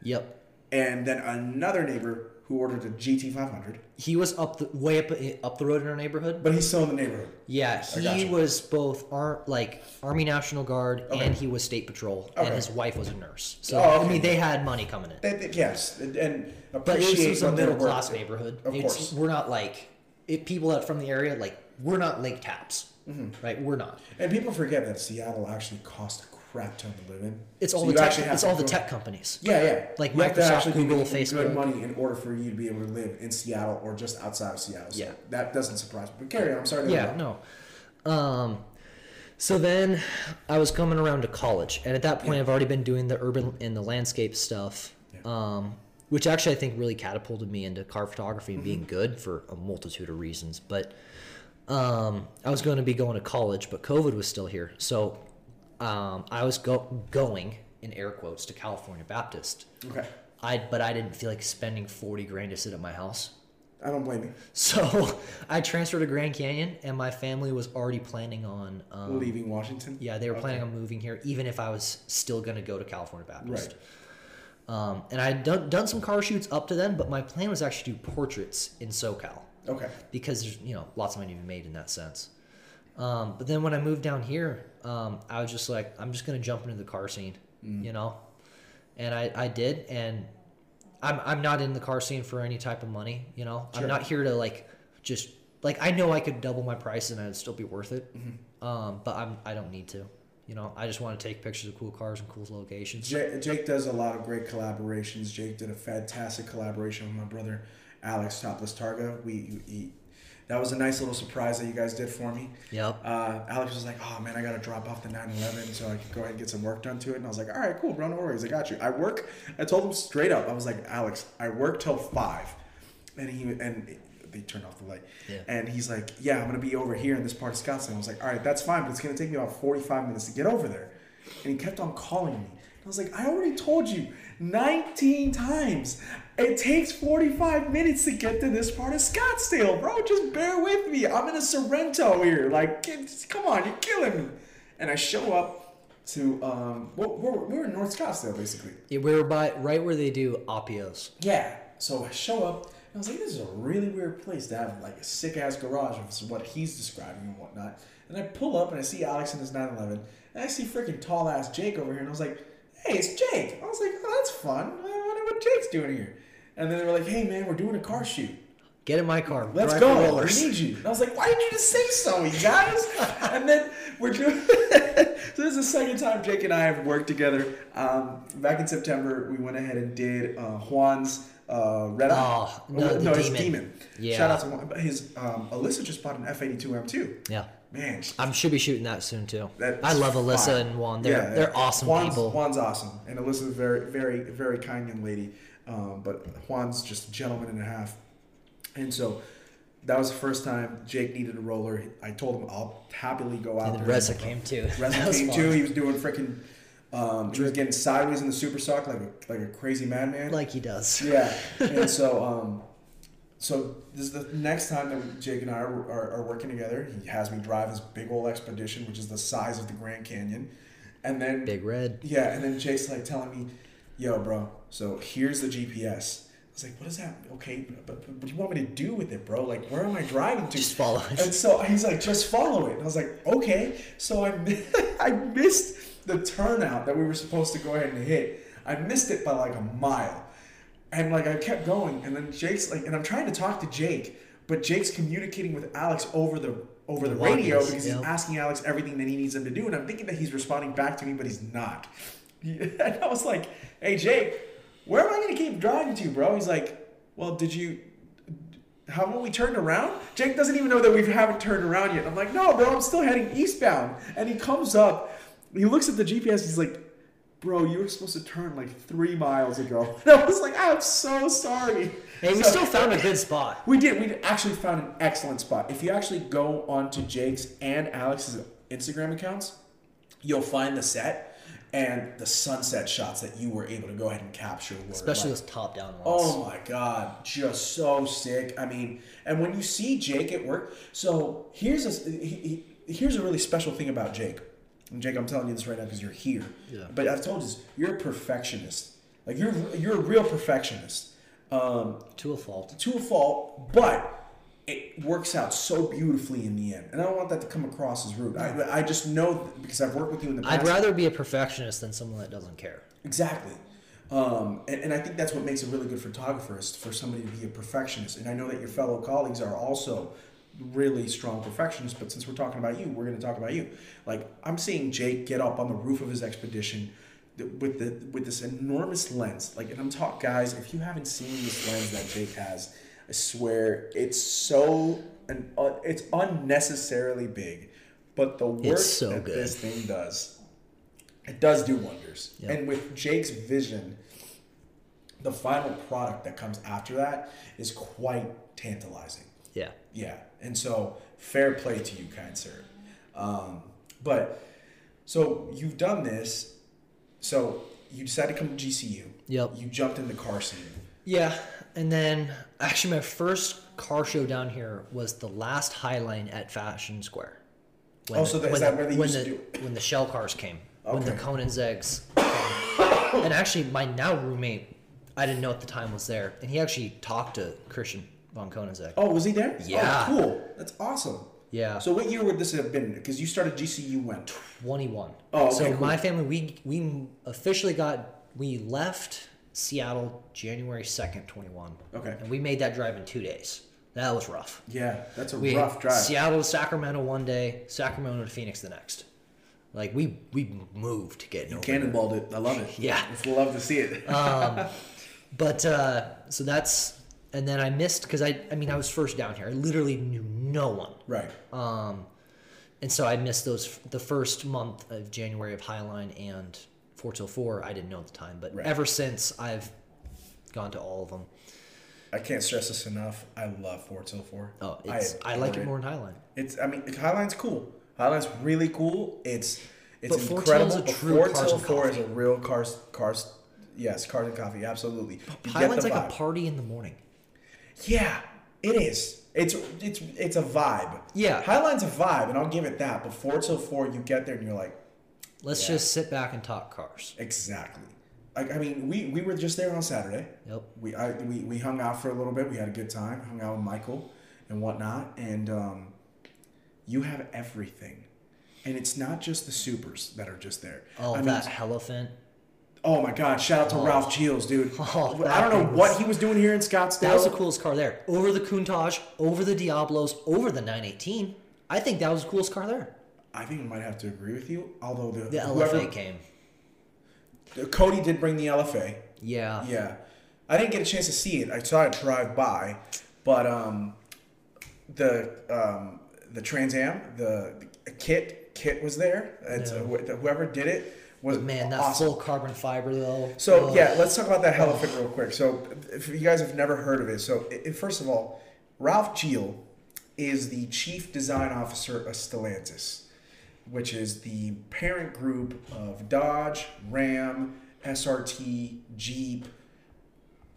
Yep. and then another neighbor who ordered a GT500, He was up the way up up the road in our neighborhood. but he's still in the neighborhood. Yeah, he was both ar- like Army National Guard Okay. and he was State Patrol, Okay. and his wife was a nurse. So Oh, okay. I mean, they had money coming in. They- they- yes, and- But this was a middle class neighborhood. Of it's, course. We're not like it, people that from the area. Like we're not Lake Tapps, Mm-hmm. right? We're not. And people forget that Seattle actually costs a crap ton to live in. It's all you the tech, it's all the tech companies. Yeah, yeah. Like you have to Microsoft, Google, Facebook. good money in order for you to be able to live in Seattle or just outside of Seattle. So Yeah. that doesn't surprise me. But carry on. I'm sorry. To Yeah, no. Um, so then I was coming around to college, and at that point, Yeah. I've already been doing the urban and the landscape stuff, Yeah. um, which actually I think really catapulted me into car photography and Mm-hmm. being good for a multitude of reasons. But um, I was going to be going to college, but COVID was still here, so um, I was go- going in air quotes to California Baptist. Okay. I but I didn't feel like spending forty grand to sit at my house. I don't blame you. So I transferred to Grand Canyon, and my family was already planning on. Um, Leaving Washington. yeah, they were Okay. planning on moving here, even if I was still going to go to California Baptist. Um, and I had done, done some car shoots up to then, but my plan was actually to do portraits in SoCal Okay. because there's you know lots of money to be made in that sense. Um, but then when I moved down here, um, I was just like, I'm just gonna jump into the car scene, you know, and I, I did, and I'm I'm not in the car scene for any type of money, you know. Sure. I'm not here to like just like I know I could double my price and I'd still be worth it, Mm-hmm. um, but I'm I don't need to, you know. I just want to take pictures of cool cars and cool locations. Jake, Jake does a lot of great collaborations. Jake did a fantastic collaboration with my brother Alex Topless Targa. We he, that was a nice little surprise that you guys did for me. Yep. Uh, Alex was like, "Oh man, I gotta drop off the 911 so I can go ahead and get some work done to it." And I was like, "All right, cool, bro, no worries, I got you." I work. I told him straight up. I was like, "Alex, I work till five. and he and they turned off the light. Yeah. And he's like, "Yeah, I'm gonna be over here in this part of Scottsdale." I was like, "All right, that's fine, but it's gonna take me about 45 minutes to get over there." And he kept on calling me. I was like, "I already told you 19 times. It takes 45 minutes to get to this part of Scottsdale, bro. Just bear with me. I'm in a Sorento here. Like, come on, you're killing me." And I show up to um, we're, we're, in North Scottsdale basically. Yeah, we were by right where they do Appios. Yeah. So I show up, and I was like, this is a really weird place to have like a sick ass garage, is what he's describing and whatnot. And I pull up and I see Alex in his 911, and I see freaking tall ass Jake over here, and I was like, hey, it's Jake. I was like, oh, that's fun. I wonder what Jake's doing here. And then they were like, hey man, we're doing a car shoot. Get in my car. Let's drive go. We need you. And I was like, why didn't you just say so, you guys? and then we're doing. so this is the second time Jake and I have worked together. Um, back in September, we went ahead and did uh, Juan's uh, Red Eye. Oh, no, the his Demon. demon. Yeah. Shout out to Juan. His um, Alyssa just bought an F82 M2. Yeah. Man, I should be shooting that soon too. I love Alyssa fine. and Juan. They're Yeah, they're awesome Juan's, people. Juan's awesome, and Alyssa's a very, very, very kind young lady. Um, but Juan's just a gentleman and a half. And so that was the first time Jake needed a roller. I told him I'll happily go out and then there. Reza came too. Reza came fun. too. He was doing freaking. Um, he was getting sideways in the Superstock like a, like a crazy madman. Like he does. Yeah, and so um, so this is the next time that Jake and I are, are, are working together. He has me drive his big old expedition, which is the size of the Grand Canyon, and then Big Red. yeah, and then Jake's like telling me, "Yo, bro, so here's the GPS." I was like, "What is that? Okay, but, but what do you want me to do with it, bro? Like, where am I driving to?" Just follow it. And so he's like, "Just follow it." And I was like, "Okay." So I I missed the turnout that we were supposed to go ahead and hit. I missed it by like a mile, and like I kept going, and then Jake's like, and I'm trying to talk to Jake, but Jake's communicating with Alex over the over the, The radio because yeah. he's asking Alex everything that he needs him to do, and I'm thinking that he's responding back to me, but he's not. And I was like, "Hey Jake, where am I gonna keep driving to, bro?" He's like, "Well, did you?" Haven't we turned around? Jake doesn't even know that we haven't turned around yet. I'm like, no, bro, I'm still heading eastbound. And he comes up, he looks at the GPS, he's like, bro, you were supposed to turn like three miles ago. And I was like, I'm so sorry. Hey, we So- still found a good spot. we did. We actually found an excellent spot. If you actually go onto Jake's and Alex's Instagram accounts, you'll find the set and the sunset shots that you were able to go ahead and capture. Were Especially like, those top down ones. Oh my god, just so sick. I mean, and when you see Jake at work, so here's a he, he, here's a really special thing about Jake. And Jake, I'm telling you this right now because you're here. Yeah. But I've told you this, you're a perfectionist. Like you're you're a real perfectionist. Um, To a fault. to a fault, but it works out so beautifully in the end. And I don't want that to come across as rude. I, I just know because I've worked with you in the past. I'd rather be a perfectionist than someone that doesn't care. Exactly. Um, and, and I think that's what makes a really good photographer is for somebody to be a perfectionist. And I know that your fellow colleagues are also really strong perfectionist, but since we're talking about you, we're going to talk about you. Like I'm seeing Jake get up on the roof of his expedition with the with this enormous lens. Like, and I'm talking, guys, if you haven't seen this lens that Jake has, I swear it's so and uh, it's unnecessarily big, but the work so that good. this thing does it does do wonders. Yeah. And with Jake's vision, the final product that comes after that is quite tantalizing. Yeah. Yeah. And so, fair play to you, kind sir. Um, but so you've done this. So you decided to come to GCU. Yep. You jumped in the car scene. Yeah, and then actually my first car show down here was the last Highline at Fashion Square. When Oh, so that- is that the, where they when used the, to when the shell cars came, when the Okay. Koenigseggs. Came. and actually, my now roommate, I didn't know at the time was there, and he actually talked to Christian von Koenigsegg. Oh, was he there? Yeah. Oh, cool. That's awesome. Yeah. So what year would this have been? Because you started GCU when? 21. Oh, okay, so cool. my family, we we officially got we left Seattle January 2nd, 21. Okay. And we made that drive in two days. That was rough. Yeah, that's a We rough drive. Seattle to Sacramento one day, Sacramento to Phoenix the next. Like we we moved to get over there. Cannonballed it. I love it. Yeah. Just love to see it. But uh, so that's and then I missed because I I mean I was first down here. I literally knew no one. right. Um, and so I missed those the first month of January of Highline and four till four. I didn't know at the time, but Right. ever since I've gone to all of them. I can't stress this enough. I love four till four. Oh, it's I, like it more than Highline. It's. I mean, Highline's cool. Highline's really cool. It's. It's But incredible. is a but true cars and 404 is a real cars. Cars. Yes, cars and coffee. Absolutely. You Highline's like a party in the morning. Yeah, it is. It's it's it's a vibe. Yeah. Highline's a vibe, and I'll give it that. But four till four, you get there and you're like, Let's Yeah. just sit back and talk cars. exactly. Like I mean, we we were just there on Saturday. Yep. We I we, we hung out for a little bit. We had a good time. Hung out with Michael and whatnot. And um, you have everything, and it's not just the supers that are just there. Oh, I mean, that elephant. Oh my God! Shout out to Oh. Ralph Gilles, dude. Oh, I don't know thing what he was doing here in Scottsdale. That was the coolest car there. Over the Countach, over the Diablos, over the 918. I think that was the coolest car there. I think I might have to agree with you. Although the, The whoever, LFA came. Cody did bring the LFA. Yeah. Yeah, I didn't get a chance to see it. I saw it drive by, but um, the um, the Trans Am, the, the kit kit was there. It's, wh- whoever did it was Man, that awesome. full carbon fiber though. So Oh. yeah, let's talk about that elephant real quick. So if you guys have never heard of it, so i- first of all, Ralph Gilles is the chief design officer of Stellantis, which is the parent group of Dodge, Ram, SRT, Jeep,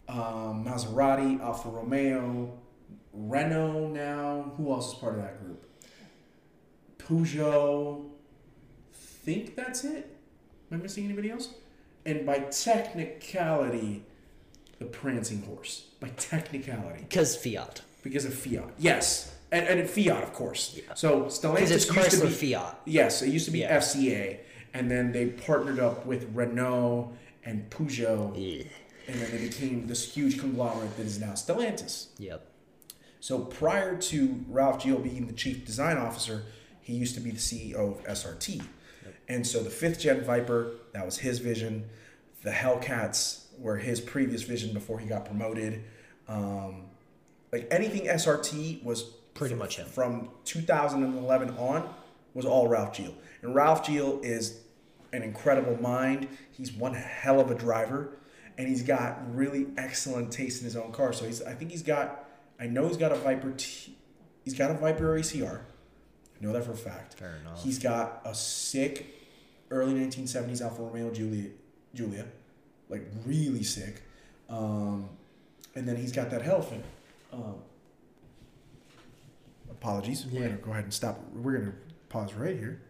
um, Maserati, Alfa Romeo, Renault. Now, who else is part of that group? Peugeot. Think that's it. Am I missing anybody else? And by technicality, the prancing horse. By technicality, Because Fiat. because of Fiat. Yes, and, and Fiat, of course. Yeah. So Stellantis it's used to be Fiat. yes, it used to be Yeah. FCA, and then they partnered up with Renault and Peugeot, and then they became this huge conglomerate that is now Stellantis. Yep. So prior to Ralph Gilles being the chief design officer, he used to be the CEO of SRT. And so the fifth gen Viper, that was his vision. The Hellcats were his previous vision before he got promoted. Um, like anything SRT was Pretty fr- much him. From 2011 on was all Ralph Gilles. And Ralph Gilles is an incredible mind. He's one hell of a driver, and he's got really excellent taste in his own car. So he's, I think he's got, I know he's got a Viper. T, he's got a Viper ACR. I know that for a fact. Fair enough. He's got a sick early 1970s Alfa Romeo Giulia, Julia, like really sick. Um, and then he's got that Elephant. Um, apologies. We're gonna go ahead and stop. We're gonna pause right here.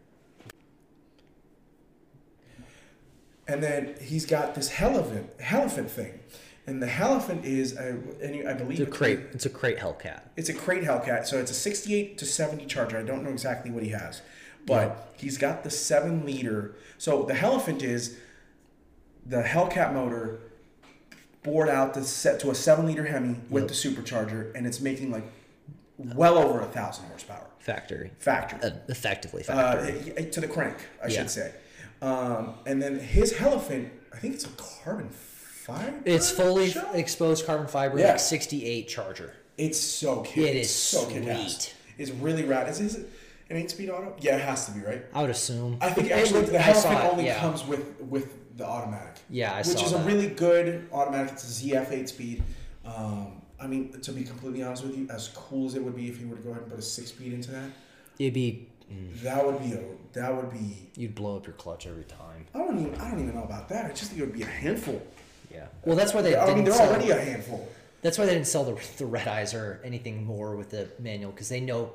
And then he's got this Helephant, Helephant thing, and the Helephant is, a, and I believe It's a crate. It's a crate Hellcat. it's a crate Hellcat, so it's a 68 to 70 Charger. I don't know exactly what he has, but he's got the seven liter. So the Helephant is the Hellcat motor bored out to set to a seven liter Hemi with Yep. the supercharger, and it's making like well over a thousand horsepower Factory. factory Uh, effectively uh, factory. y- to the crank, I Yeah. should say. Um, and then his Helephant, I think it's a carbon fiber. it's fully exposed carbon fiber, Yeah. like 68 Charger. It's so cute. It It's is so sweet. It's really rad. Is, is an eight-speed auto? Yeah, it has to be, right? I would assume. I think actually the I saw Helephant it, only yeah. comes with with the automatic. Yeah, I which is a really good automatic. It's a ZF eight-speed. Um, I mean, to be completely honest with you, as cool as it would be if you were to go ahead and put a six-speed into that, It'd be that would be a that would be. you'd blow up your clutch every time. I don't even I don't even know about that. I just think it would be a handful. Yeah. Well, that's why they I mean, they're already a handful. That's why they didn't sell the the red eyes or anything more with the manual because they know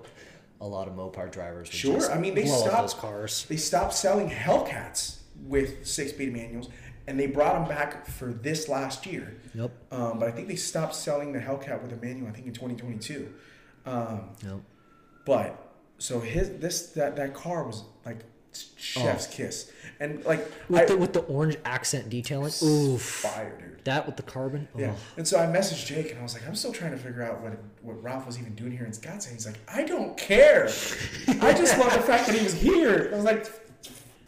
a lot of Mopar drivers. Would Sure, I mean, they stopped- cars. They stopped selling Hellcats with six-speed manuals, and they brought them back for this last year. Yep. Um, but I think they stopped selling the Hellcat with a manual. I think in 2022. Um, Yep. but so his this that that car was like chef's kiss, and like With I, the with the orange accent detailing. Oof. fire, dude. That with the carbon. Yeah. Oh. And so I messaged Jake and I was like, I'm still trying to figure out what what Ralph was even doing here in Scottsdale. He's like, I don't care. I just love the fact that he was here. I was like,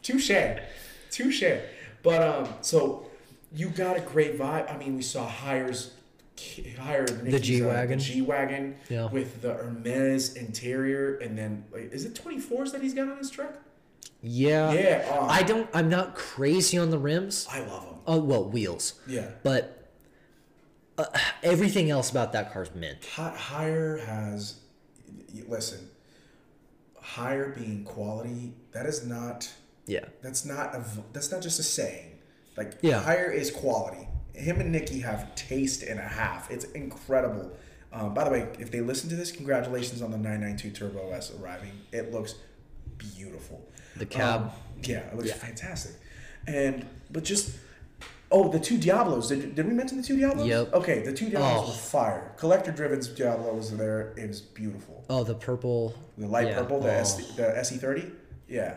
touche, touche. But um, so you got a great vibe. I mean, we saw hires hire the G-Wagon. uh, G wagon Yeah. with the Hermes interior, and then like, is it 24s that he's got on his truck? Yeah. Yeah, um, I don't. I'm not crazy on the rims. I love them. Oh well, wheels. Yeah. But uh, everything else about that car's mint. Hi- Hire has, listen, hire being quality. That is not. Yeah. That's not a. That's not just a saying. Like Yeah. hire is quality. Him and Nikki have taste and a half. It's incredible. Um, by the way, if they listen to this, congratulations on the 992 Turbo S arriving. It looks beautiful. The cab. Um, yeah, it looks Yeah. fantastic. And but just oh, the two Diablos. Did, did we mention the two Diablos? Yep. Okay, the two Diablos Oh. were fire. Collector Driven's Diablo was there. It was beautiful. Oh, the purple. The light Yeah. purple, the Oh. S the SE30. Yeah,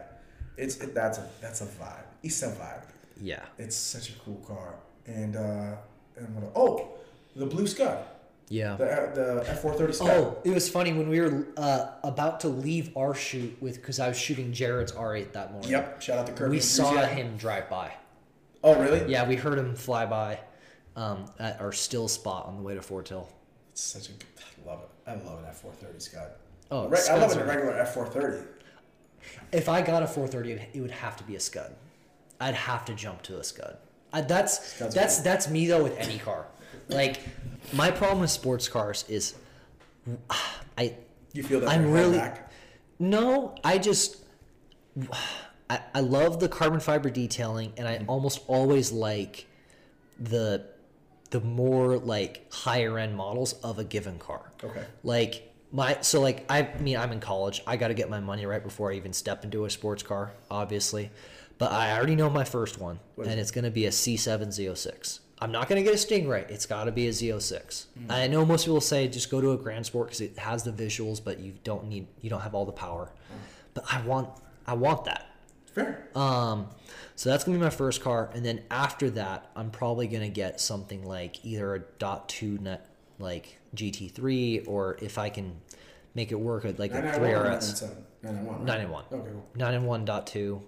it's it, that's a that's a vibe. It's a vibe. Yeah. It's such a cool car. And uh, and what? Oh, the blue Scud, Yeah. the uh, the F430 Scud. Oh, it was funny when we were uh, about to leave our shoot with because I was shooting Jared's R8 that morning. Yep. Shout out to Kirby. We saw Enthusiast. him drive by. Oh, really? Yeah, we heard him fly by um, at our still spot on the way to Fort Hill. It's such a. I love it. I love an F430 Scud. Oh, Right, I love a regular F430. If I got a 430, it- it would have to be a Scud. I'd have to jump to a Scud. I, that's Scuds that's cool. that's me though with any car. Like my problem with sports cars is I You feel that I'm really- back? no, I just I, I love the carbon fiber detailing and I mm-hmm. almost always like the the more like higher end models of a given car. Okay. Like my so like I mean I'm in college. I got to get my money right before I even step into a sports car, obviously. But I already know my first one, and it? it's going to be a C7 Z06. I'm not going to get a Stingray. It's got to be a Z06. Hmm. I know most people say just go to a Grand Sport because it has the visuals, but you don't need you don't have all the power. Hmm. But I want I want that. Fair. Um, so that's gonna be my first car, and then after that, I'm probably gonna get something like either a dot two net like GT3, or if I can make it work, like a 991 three RS 997? 991. nine and one, Okay, cool. nine and one dot two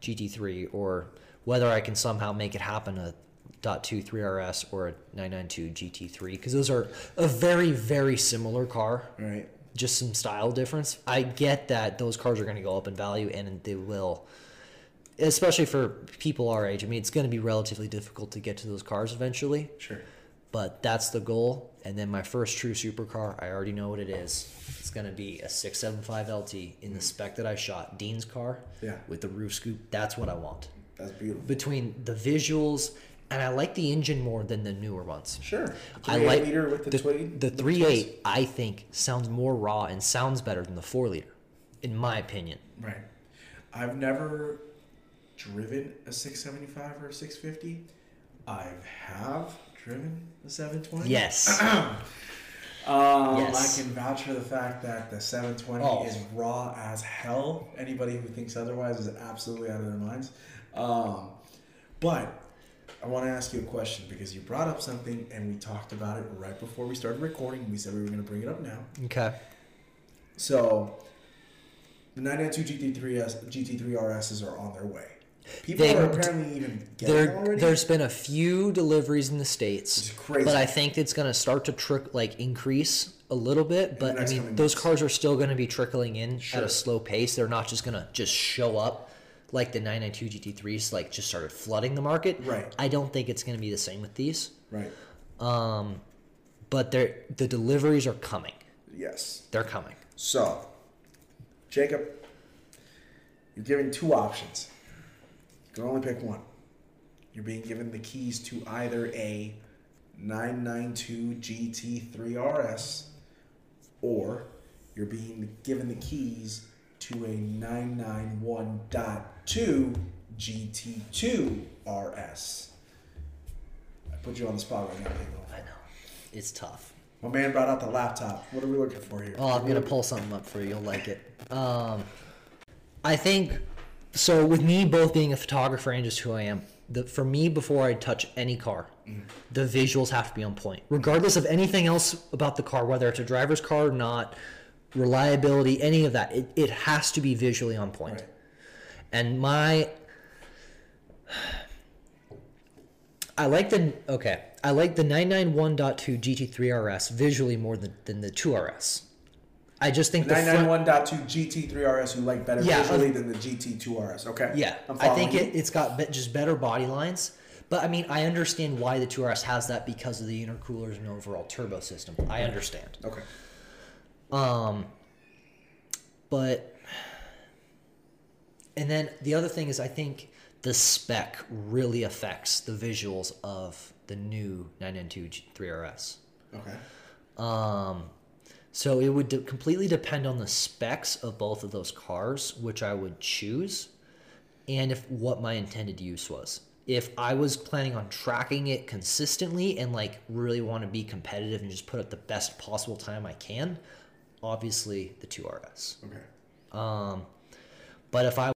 GT3, or whether I can somehow make it happen a dot two three RS or a 992 GT3, because those are a very very similar car Right. just some style difference. I get that those cars are going to go up in value, and they will, especially for people our age. I mean, it's going to be relatively difficult to get to those cars eventually, Sure. but that's the goal. And then my first true supercar, I already know what it is. It's going to be a 675 LT in the spec that I shot, Dean's car, Yeah. with the roof scoop. That's what I want. That's beautiful. Between the visuals, and I like the engine more than the newer ones. Sure. I like liter with the, the, twin. the 3.8 I think sounds more raw and sounds better than the 4 liter in my opinion. Right. I've never driven a 675 or a 650. I have have driven a 720. Yes. Um, Yes. I can vouch for the fact that the 720 Oh. is raw as hell. Anybody who thinks otherwise is absolutely out of their minds. Um, but I want to ask you a question because you brought up something and we talked about it right before we started recording. We said we were going to bring it up now. okay. So, the 992 GT3S, GT3 RSs are on their way. People They- are apparently even getting There, already. there's been a few deliveries in the states, but I think it's going to start to trick like increase a little bit. But I mean, those months. cars are still going to be trickling in at a slow pace. They're not just going to just show up like the 992 GT3s, like just started flooding the market. Right. I don't think it's going to be the same with these. right. Um, but they're the deliveries are coming. Yes. They're coming. So, Jacob, you're given two options. You can only pick one. You're being given the keys to either a 992 GT3 RS or you're being given the keys to a 991.2 GT2 RS. I put you on the spot right now, Diego. I know. It's tough. My man brought out the laptop. What are we looking for here? Oh, I'm gonna pull something up for you. You'll like it. Um, I think so. With me both being a photographer and just who I am, the for me before I touch any car, the visuals have to be on point, regardless of anything else about the car, whether it's a driver's car or not, reliability, any of that. It it has to be visually on point. Right. And my I like the okay. I like the 991.2 GT3 RS visually more than, than the 2RS. I just think the front, 991.2 GT3 RS you like better Yeah, visually of- than the GT2 RS. Okay. yeah, I think it, it's got be- just better body lines. But I mean, I understand why the 2RS has that because of the intercoolers and overall turbo system. I understand. Okay. Um, but and then the other thing is, I think the spec really affects the visuals of the new 992 3RS. Okay. Um, so it would de- completely depend on the specs of both of those cars, which I would choose, and if what my intended use was. If I was planning on tracking it consistently and like really want to be competitive and just put up the best possible time I can, obviously the 2RS. Okay. Um, but if I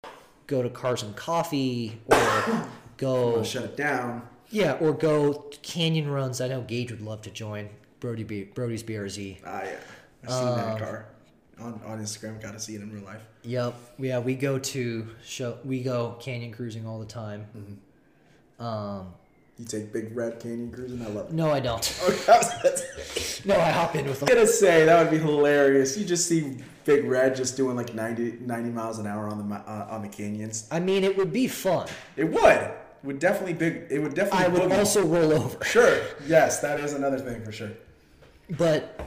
go to Cars and Coffee or go shut it down. yeah, or go canyon runs. I know Gage would love to join Brody B, Brody's BRZ. Ah, yeah. I've seen Um, that car on, on Instagram. Got to see it in real life. Yep. Yeah, we go to show. We go canyon cruising all the time. Um, You take Big Red Canyon cruising. I love it. no, I don't. Okay, I was no, I hop in with them. gonna say that would be hilarious. You just see Big Red just doing like 90, 90 miles an hour on the uh, on the canyons. I mean, it would be fun. It would. Would definitely big. It would definitely. I would boogie. also roll over, Sure. Yes, that is another thing for sure. but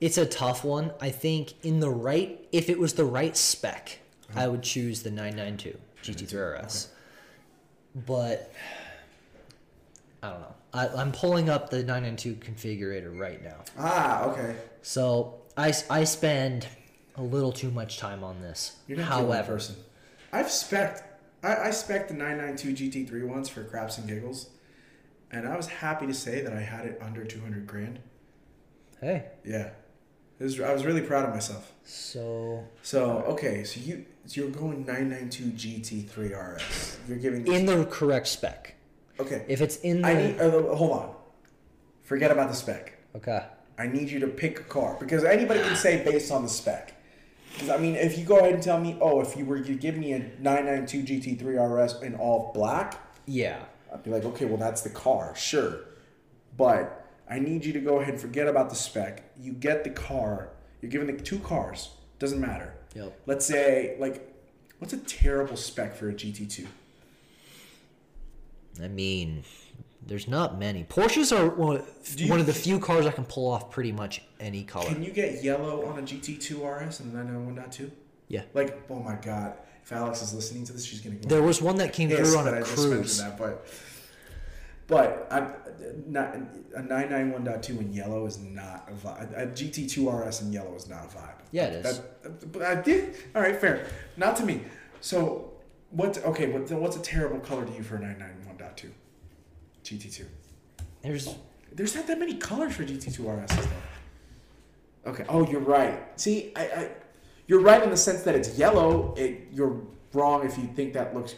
it's a tough one. I think in the right, if it was the right spec, I would choose the 992 GT3 RS. But I don't know. I, I'm pulling up the 992 configurator right now. Ah, okay. So I, I spend a little too much time on this. You're not the only However, person. I've spec I, I spec the 992 GT3 once for craps and giggles, and I was happy to say that I had it under 200 grand. hey, Yeah, it was, I was really proud of myself. so So okay, so you so you're going 992 GT3 RS. You're giving in the correct spec. okay. If it's in the I need uh, hold on. Forget about the spec. okay, I need you to pick a car because anybody can say based on the spec. Because I mean, if you go ahead and tell me, oh, if you were to give me a 992 GT3 RS in all black, yeah, I'd be like, okay, well, that's the car, sure. But I need you to go ahead and forget about the spec. You get the car. You're given the two cars. Doesn't matter. yep. Let's say, like, what's a terrible spec for a GT2? I mean, there's not many. Porsches are one, Do one of the few cars I can pull off pretty much any color. Can you get yellow on a GT2 RS and a 991.2? Yeah. Like, oh my God. If Alex is listening to this, she's going to go. There was one that came through on a cruise. that, but but I'm uh, not a 991.2 in yellow is not a vibe. A GT2 RS in yellow is not a vibe. Yeah, it is. But I did. All right, fair. Not to me. So what? Okay, what, what's a terrible color to you for a 991.2 GT2? There's There's not that many colors for GT2 RSs though. Okay. Oh, you're right. See, I, I you're right in the sense that it's yellow. It, you're wrong if you think that looks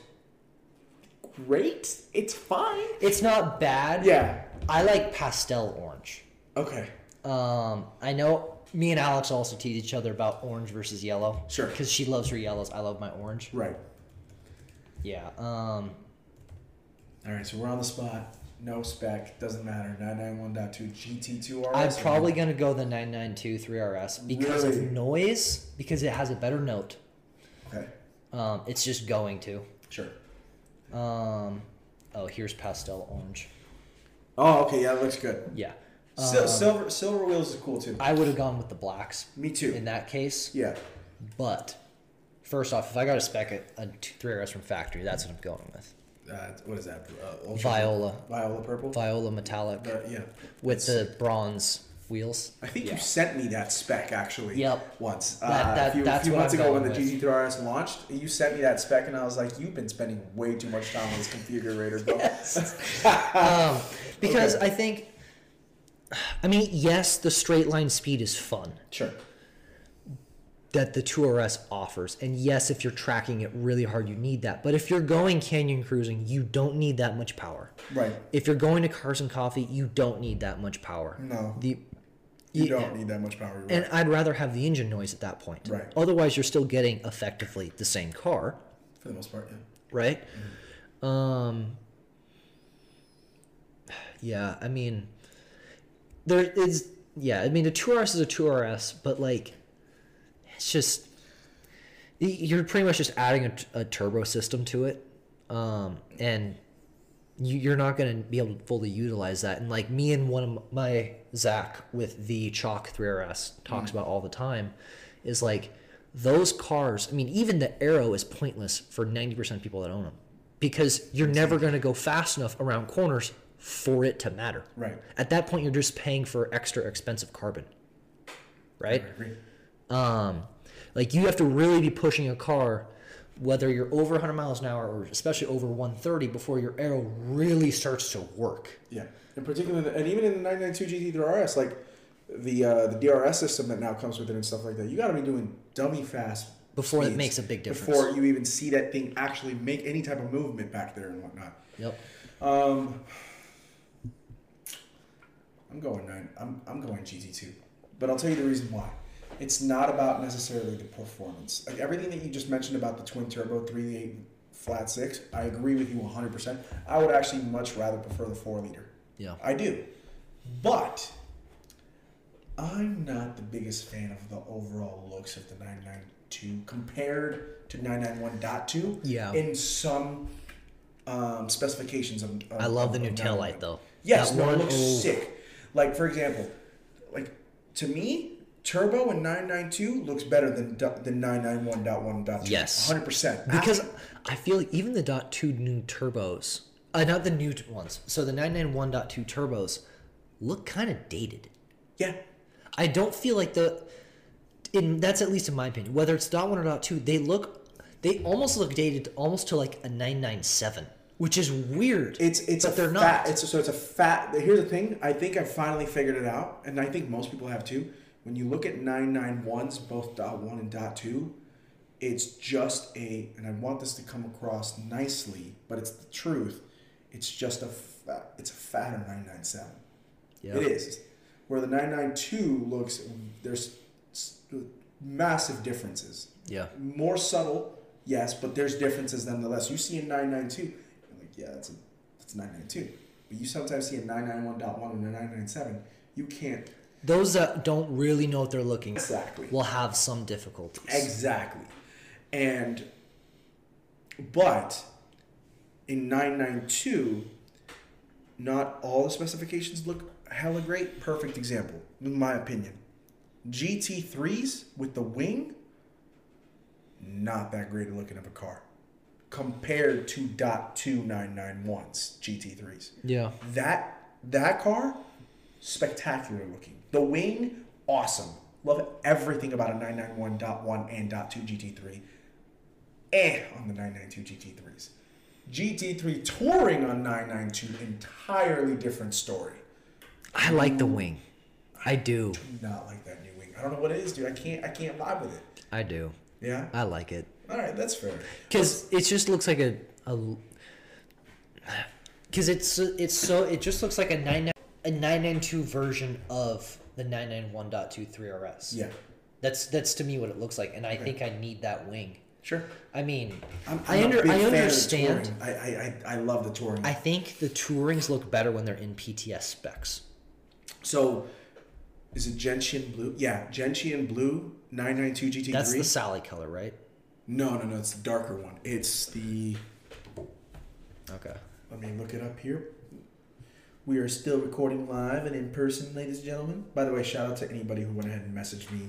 great. It's fine. it's not bad. Yeah. I like pastel orange. Okay. Um, I know me and Alex also tease each other about orange versus yellow. Sure. Because she loves her yellows, I love my orange. Right. Yeah. Um, All right. So we're on the spot. No spec. Doesn't matter. 991.2 GT2 RS. I'm probably gonna go the 992 3RS because Really? of noise, because it has a better note. Okay. Um, it's just going to. Sure. Um, oh, here's pastel orange. Oh, okay. Yeah, it looks good. Yeah. Sil- Um, silver silver wheels is cool too. I would have gone with the blacks Me too. in that case. Yeah. But first off, if I got to spec a, a 3RS from factory, that's what I'm going with. Uh, what is that? Uh, Viola. Viola purple. Viola metallic Uh, yeah. with the bronze wheels. I think Yeah. you sent me that spec actually. Yep. Once. That- uh, a few, that's few months ago when the going. GT3RS launched, you sent me that spec, and I was like, "You've been spending way too much time on this configurator, bro." um, because Okay. I think, I mean, yes, the straight line speed is fun Sure. that the 2RS offers, and yes, if you're tracking it really hard, you need that. But if you're going canyon cruising, you don't need that much power. Right. If you're going to Cars and Coffee, you don't need that much power. No. The You don't need that much power. Right. and I'd rather have the engine noise at that point. Right. Otherwise, you're still getting effectively the same car. For the most part, yeah. right? Um, yeah, I mean, there is, yeah, I mean, the 2RS is a 2RS, but like, it's just, you're pretty much just adding a turbo system to it. Um, and you, you're not going to be able to fully utilize that. And like me and one of my, Zach with the Chalk 3RS talks about all the time is like, those cars, I mean, even the aero is pointless for 90% of people that own them because you're never going to go fast enough around corners for it to matter. Right. At that point, you're just paying for extra expensive carbon. Right? Um, like you have to really be pushing a car, whether you're over 100 miles an hour or especially over 130, before your aero really starts to work. Yeah. In particular, and even in the 992 GT3RS, like the uh, the DRS system that now comes with it and stuff like that, you got to be doing dummy fast Before it makes a big difference. Before you even see that thing actually make any type of movement back there and whatnot. Yep. Um, I'm going nine. I'm I'm going GT2, but I'll tell you the reason why. It's not about necessarily the performance. Like everything that you just mentioned about the twin turbo 3.8 flat six, I agree with you 100. percent I would actually much rather prefer the four liter. Yeah. I do, but I'm not the biggest fan of the overall looks of the 992 compared to 991.2. Yeah. In some um, specifications of, of I love the new tail light though. Yes, That no, it looks oh. sick. Like for example, like to me, Turbo and 992 looks better than than 991.1.2. Yes. 100%. Because I feel like even the dot two new turbos, uh, not the new ones. So the 991.2 turbos look kind of dated. yeah. I don't feel like the in that's at least in my opinion. Whether it's dot one or dot two, they look they almost look dated almost to like a 997, which is weird. It's it's But a they're fat. not. It's so it's a fat. Here's the thing. I think I finally figured it out, and I think most people have too. When you look at 991s, both dot one and dot two, it's just a. And I want this to come across nicely, but it's the truth. It's just a. Fat, it's a fatter 997. Yeah. It is. Where the 992 looks, there's massive differences. Yeah. More subtle, yes, but there's differences nonetheless. You see a 992, you're like, yeah, that's a that's a 992. But you sometimes see a 991.1 and a 997. You can't Those that don't really know what they're looking for exactly will have some difficulties. exactly, and but in 992, not all the specifications look hella great. Perfect example, in my opinion. GT3s with the wing, not that great looking of a car compared to .2991s GT3s. Yeah. That that car, spectacular looking. The wing, awesome. Love everything about a 991.1 and .2 GT3. Eh on the 992 GT3s. GT3 touring on 992, entirely different story. I like the wing. I do. Do not like that new wing. I don't know what it is, dude. I can't I can't vibe with it. I do. Yeah. I like it. All right, that's fair. because it just looks like a a because it's it's so it just looks like a nine a nine nine two version of the nine nine one dot two three RS. Yeah. that's that's to me what it looks like, and I think I need that wing. Sure. I mean, I'm, I I'm a under I fan of the understand. I, I, I, I love the touring. I think the tourings look better when they're in PTS specs. So, is it Gentian Blue? Yeah, Gentian Blue 992 GT3. That's the Sally color, right? no, no, no. It's the darker one. It's the. Okay. Let me look it up here. We are still recording live and in person, ladies and gentlemen. By the way, shout out to anybody who went ahead and messaged me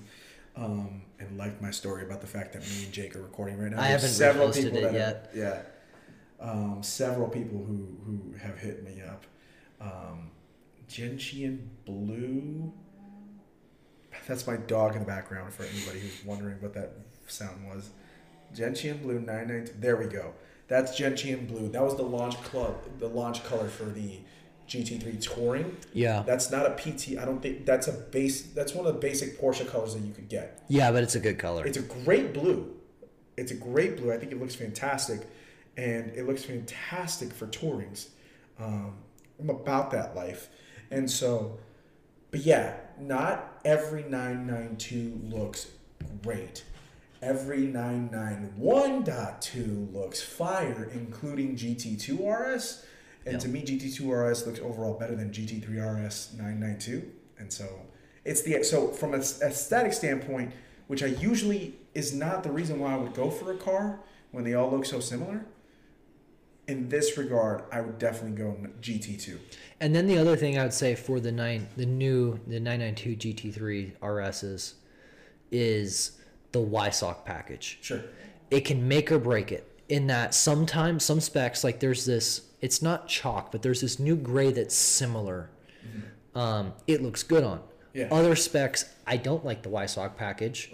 um, and liked my story about the fact that me and Jake are recording right now. I There's haven't reposted it that yet. Have, yeah. Um, several people who, who have hit me up. Um, Gentian Blue That's my dog in the background for anybody who's wondering what that sound was. Gentian Blue 992. There we go. That's Gentian Blue. That was the launch club, the launch color for the GT3 Touring. Yeah. That's not a PT. I don't think that's a base. That's one of the basic Porsche colors that you could get. Yeah, but it's a good color. It's a great blue. It's a great blue. I think it looks fantastic, and it looks fantastic for tourings. Um, I'm about that life, and so, but yeah, not every 992 looks great. Every 991.2 looks fire, including GT2 RS. And to me, GT2 RS looks overall better than GT3 RS 992. And so it's the so from an aesthetic standpoint, which I usually is not the reason why I would go for a car when they all look so similar. In this regard, I would definitely go GT2. And then the other thing I would say for the nine, the new the 992 GT3 RSs, is the Weissach package. Sure. It can make or break it. In that sometimes some specs like there's this, it's not chalk, but there's this new gray that's similar. Um, it looks good on. Yeah. Other specs, I don't like the Weissach package,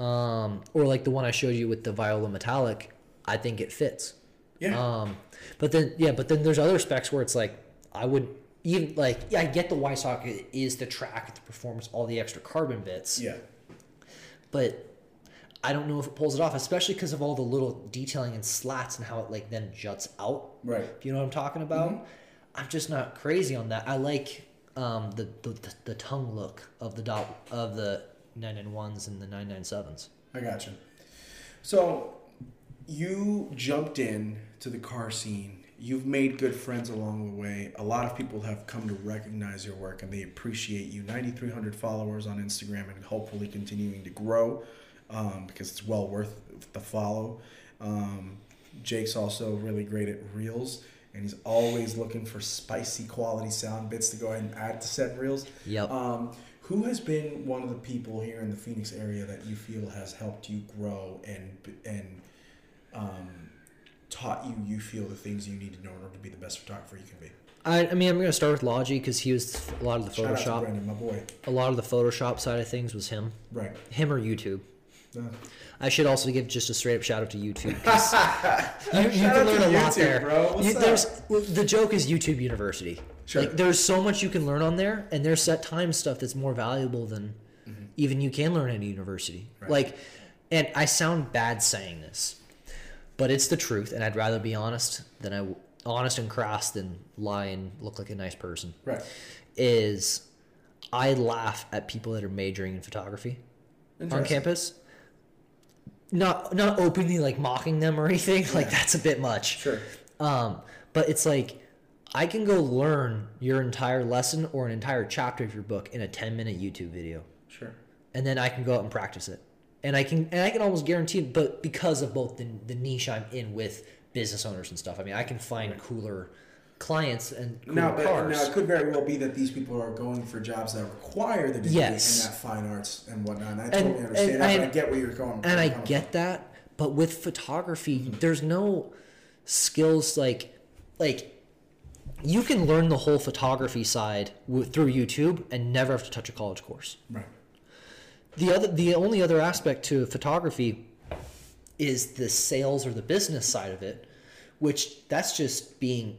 um, or like the one I showed you with the Viola metallic. I think it fits. Yeah. Um, but then yeah, but then there's other specs where it's like I would even like yeah, I get the Weissach is the track, the performance, all the extra carbon bits, yeah. but I don't know if it pulls it off, especially because of all the little detailing and slats and how it like then juts out. Right. If you know what I'm talking about, I'm just not crazy on that. I like um, the, the the the tongue look of the dot of the 991s and the 997s. I gotcha. So you jumped in to the car scene. You've made good friends along the way. A lot of people have come to recognize your work and they appreciate you. 9,300 followers on Instagram and hopefully continuing to grow um, because it's well worth the follow. Um, Jake's also really great at reels and he's always looking for spicy quality sound bits to go ahead and add to set reels. Yep. Um, who has been one of the people here in the Phoenix area that you feel has helped you grow and and um, taught you you feel the things you need to know in order to be the best photographer you can be? I, I mean, I'm gonna start with Logi because he was a lot of the to Photoshop. Brandon, my boy. a lot of the Photoshop side of things was him, Right. him or YouTube. I should also give just a straight up shout out to YouTube. you, you can learn a lot YouTube, there. bro. What's You- there's the joke is YouTube University. Sure. Like there's so much you can learn on there, and there's set time stuff that's more valuable than even you can learn at a university. Mm-hmm. Right. Like, and I sound bad saying this, but it's the truth, and I'd rather be honest than I honest and crass than lie and look like a nice person. right. Is I laugh at people that are majoring in photography on campus. Not not openly like mocking them or anything. Like that's a bit much. Sure. Um, but it's like I can go learn your entire lesson or an entire chapter of your book in a 10 minute YouTube video. Sure. And then I can go out and practice it. And I can and I can almost guarantee it, but because of both the, the niche I'm in with business owners and stuff. I mean, I can find cooler clients and cooler Now, but cars. now it could very well be that these people are going for jobs that require the degree Yes. in that fine arts and whatnot. And I And- totally understand and that. I- I get where you're going. and I get from. that, but with photography, there's no skills like like you can learn the whole photography side w- through YouTube and never have to touch a college course. Right. The other the only other aspect to photography is the sales or the business side of it, which that's just being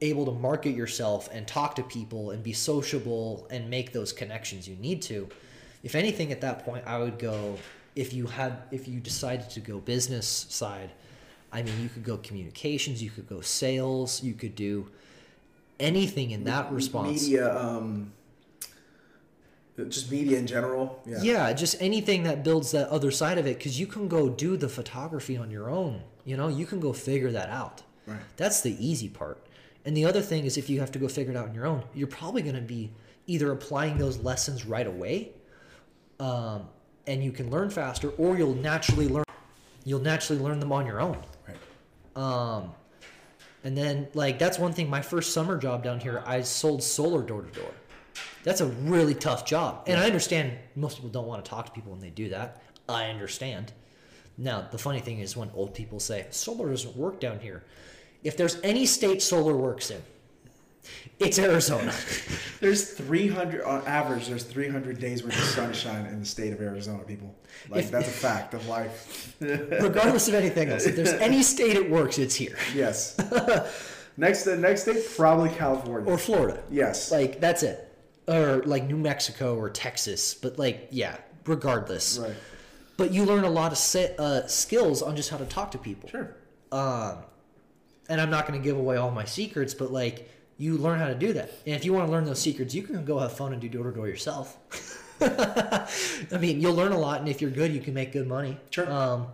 able to market yourself and talk to people and be sociable and make those connections you need to. If anything at that point I would go if you had if you decided to go business side, I mean you could go communications, you could go sales, you could do anything in that response. Media, um, just media in general. Yeah. Yeah, just anything that builds that other side of it because you can go do the photography on your own. You know, you can go figure that out. Right. That's the easy part. And the other thing is if you have to go figure it out on your own, you're probably going to be either applying those lessons right away um, and you can learn faster or you'll naturally learn you'll naturally learn them on your own. Right. Um, and then like that's one thing. My first summer job down here, I sold solar door to door. That's a really tough job, and I understand most people don't want to talk to people when they do that. I understand. Now the funny thing is when old people say solar doesn't work down here. If there's any state solar works in, It's Arizona. There's 300 on average. There's 300 days worth of sunshine in the state of Arizona, people. Like If- that's a fact of life. Regardless of anything else, if there's any state it works, it's here. yes. next, the next state probably California. Or Florida. yes. Like, that's it. Or like New Mexico or Texas. But like, yeah, regardless. right. But you learn a lot of se- uh, skills on just how to talk to people. Sure. Um, and I'm not going to give away all my secrets, but like you learn how to do that. And if you want to learn those secrets, you can go have fun and do door to door yourself. I mean, you'll learn a lot, and if you're good, you can make good money. Sure. Um,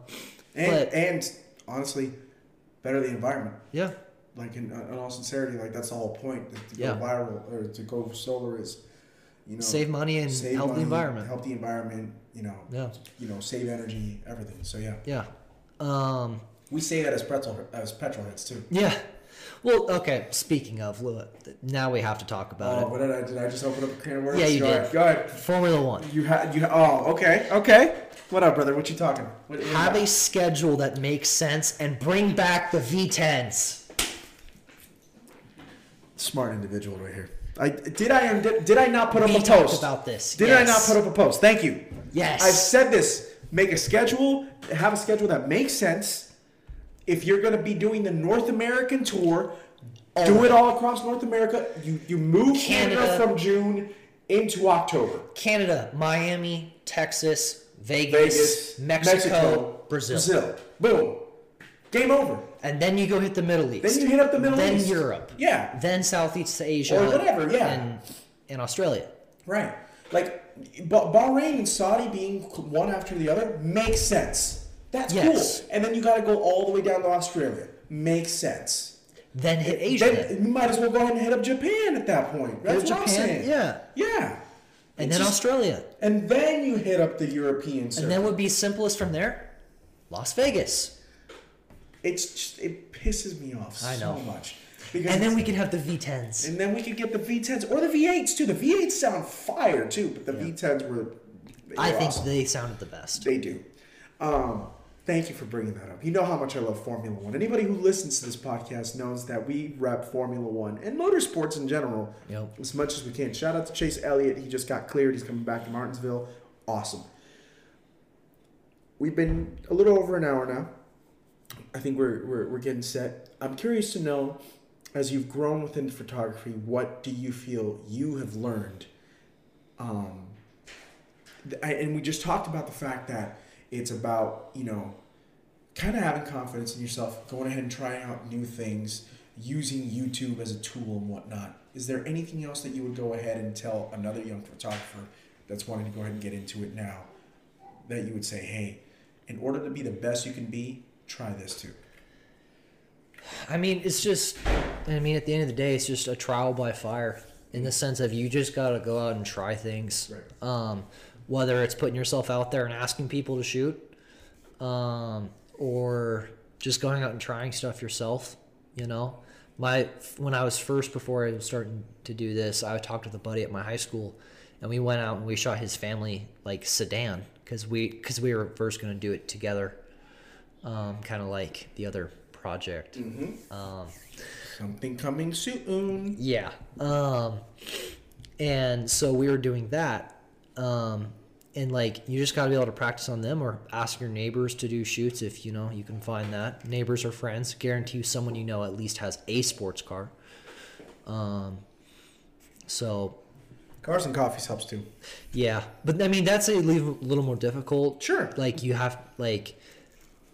And But- and honestly, better the environment. yeah. Like in, in all sincerity, like that's the whole point. To go Yeah. viral or to go solar is, you know, Save money and save help the environment. Help the environment. You know. Yeah. You know, save energy, everything. So yeah, Yeah. Um, we say that as pretzel as petrol heads too. yeah. Well, okay. Speaking of, now we have to talk about Oh, it. what did I did? I just open up a can of worms. Yeah, you go did. Ahead, go ahead. Formula One. You had you. Oh, okay, okay. What up, brother? What you talking? What, what Have about? a schedule that makes sense and bring back the V10s. smart individual right here. I did I did, did I not put up We a post about this. Did I not put up a post? Thank you. Yes. I've said this. Make a schedule. Have a schedule that makes sense. If you're going to be doing the North American tour, oh. do it all across North America. You you move Canada, Canada. from June into October. Canada, Miami, Texas, Vegas, Vegas, Mexico, Brazil. Brazil. Boom. Game over. And then you go hit the Middle East. Then you hit up the Middle then East. Then Europe. Yeah. Then Southeast Asia. Or whatever, yeah. And, and Australia. Right. Like Ba- Bahrain and Saudi being one after the other makes sense. That's Yes. cool. And then you got to go all the way down to Australia. Makes sense. Then hit Asia. Then you might as well go ahead and hit up Japan at that point. That's what I'm saying. yeah. Yeah. and It's then just- Australia. And then you hit up the European circuit. And then would be simplest from there? Las Vegas. it's just, it pisses me off I so know. much. Because And then we could have the V10s. and then we could get the V10s or the V8s too. The V8s sound fire too, but the V10s were. I think awesome. they sounded the best. They do. Um, thank you for bringing that up. You know how much I love Formula One. Anybody who listens to this podcast knows that we rep Formula One and motorsports in general Yep. as much as we can. Shout out to Chase Elliott. He just got cleared. He's coming back to Martinsville. Awesome. We've been a little over an hour now. I think we're, we're, we're getting set. I'm curious to know, as you've grown within photography, what do you feel you have learned um, and we just talked about the fact that it's about you know kind of having confidence in yourself going ahead and trying out new things using youtube as a tool and whatnot is there anything else that you would go ahead and tell another young photographer that's wanting to go ahead and get into it now that you would say hey in order to be the best you can be try this too I mean, it's just, I mean, at the end of the day, it's just a trial by fire in the sense of you just got to go out and try things. Right. Um, whether it's putting yourself out there and asking people to shoot, um, or just going out and trying stuff yourself, you know. My when I was first before I was starting to do this, I talked with a buddy at my high school, and we went out and we shot his family like sedan because we because we were first going to do it together, um, kind of like the other project. Um, something coming soon yeah. Um, and so we were doing that. Um, and like you just got to be able to practice on them or ask your neighbors to do shoots if you know you can find that. Neighbors or friends. Guarantee you someone you know at least has a sports car. Um, so cars and coffees helps too yeah, but I mean that's a little little more difficult. Sure. Like you have like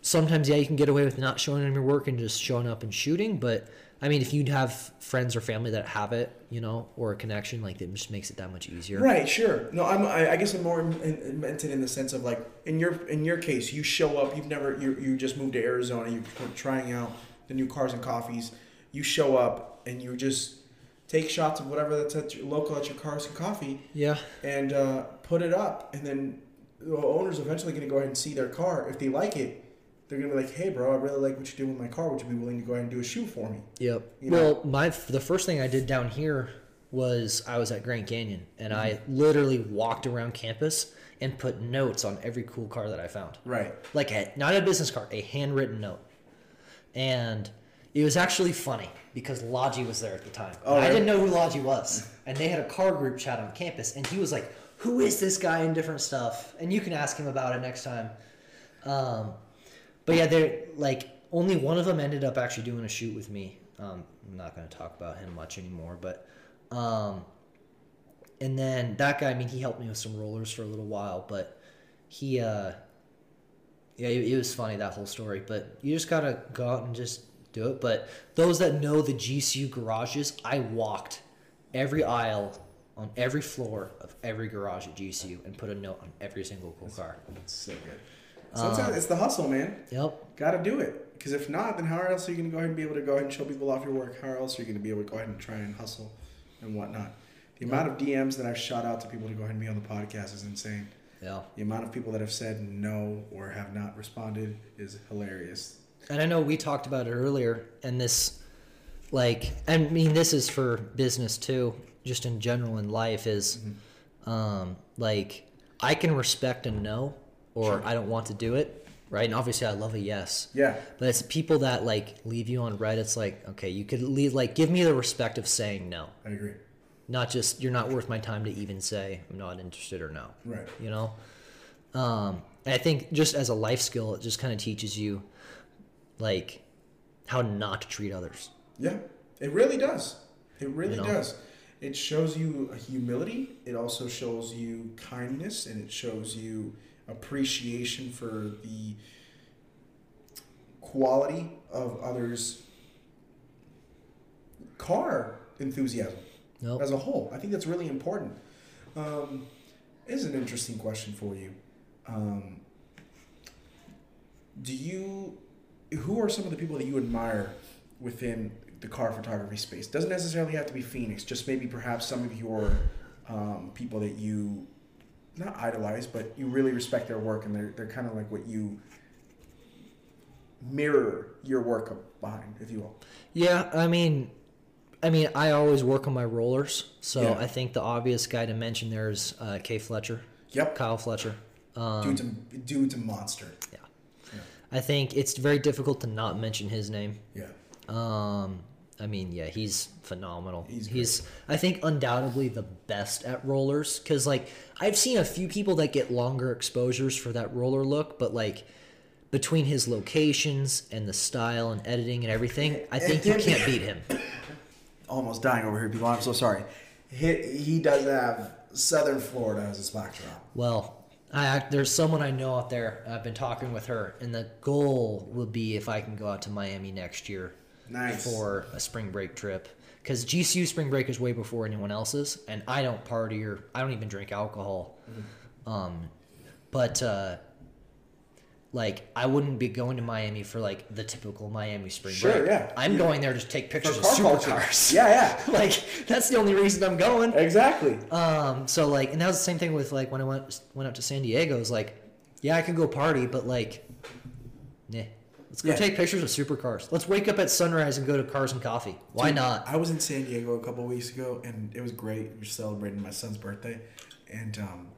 sometimes yeah you can get away with not showing them your work and just showing up and shooting, but I mean if you'd have friends or family that have it, you know, or a connection, like it just makes it that much easier. Right, sure. No, I'm. I, I guess I'm more in, in, meant it in the sense of like in your in your case, you show up. You've never you you just moved to Arizona. You're trying out the new cars and coffees. You show up and you just take shots of whatever that's at your local at your cars and coffee Yeah. and uh, put it up. And then the owner's eventually going to go ahead and see their car. If they like it, they're going to be like, "Hey, bro, I really like what you're doing with my car. Would you be willing to go ahead and do a shoe for me?" Yep. You well, my the first thing I did down here was I was at Grand Canyon and I literally walked around campus and put notes on every cool car that I found. Right. like a not a business card, a handwritten note. And It was actually funny because Logi was there at the time. Oh, I didn't know who Logi was, and they had a car group chat on campus, and he was like, "Who is this guy?" and different stuff. And you can ask him about it next time. Um, but yeah, they're like only one of them ended up actually doing a shoot with me. Um, I'm not going to talk about him much anymore, but um, and then that guy, I mean, he helped me with some rollers for a little while, but he, uh, yeah, it, it was funny that whole story. But you just gotta go out and just do it. But those that know the GCU garages, I walked every aisle on every floor of every garage at GCU and put a note on every single cool car. That's so good. Sometimes it's the hustle, man. Yep. Got to do it. Because if not, then how else are you going to go ahead and be able to go ahead and show people off your work? How else are you going to be able to go ahead and try and hustle and whatnot? The amount of DMs that I've shot out to people to go ahead and be on the podcast is insane. Yeah. The amount of people that have said no or have not responded is hilarious. And I know we talked about it earlier, and this, like, I mean, this is for business too, just in general in life, is um, like, I can respect a no, or I don't want to do it, right? And obviously, I love a yes. Yeah. But it's people that, like, leave you on read. It's like, okay, you could leave, like, give me the respect of saying no. I agree. Not just, you're not worth my time to even say, I'm not interested or no Right. you know um, and i think just as a life skill it just kind of teaches you like how not to treat others Yeah, it really does. It really You know? does. It shows you humility. It also shows you kindness, and it shows you appreciation for the quality of others' car enthusiasm Nope. as a whole. I think that's really important. Um, is an interesting question for you. Um, do you who are some of the people that you admire within the car photography space doesn't necessarily have to be phoenix just maybe perhaps some of your um, people that you not idolize but you really respect their work and they're, they're kind of like what you mirror your work behind if you will. Yeah i mean i mean i always work on my rollers so Yeah. i think the obvious guy to mention there is uh, kay fletcher. Yep. Kyle fletcher. Um, dude's, a, dude's a monster. Yeah. Yeah. I think it's very difficult to not mention his name. Yeah. Um, I mean, yeah, he's phenomenal. He's He's, I think, undoubtedly the best at rollers. Cause like I've seen a few people that get longer exposures for that roller look, but like between his locations and the style and editing and everything, I think you can't beat him. almost dying over here people i'm so sorry he, he does have southern florida as his backdrop Well, I there's someone I know out there. I've been talking with her, and the goal will be if I can go out to Miami next year Nice. for a spring break trip. Because GCU spring break is way before anyone else's, and I don't party or I don't even drink alcohol. Mm-hmm. Um, but uh, like I wouldn't be going to Miami for like the typical Miami spring Sure, break. yeah. I'm Yeah. going there to take pictures of supercars. yeah yeah like that's the only reason I'm going. exactly Um, so like, and that was the same thing with like when I went went up to San Diego. It was like, yeah, I could go party, but like, nah. Let's go Yeah. take pictures of supercars. Let's wake up at sunrise and go to Cars and Coffee. Why Dude, not? I was in San Diego a couple weeks ago, and it was great. We were celebrating my son's birthday, and um,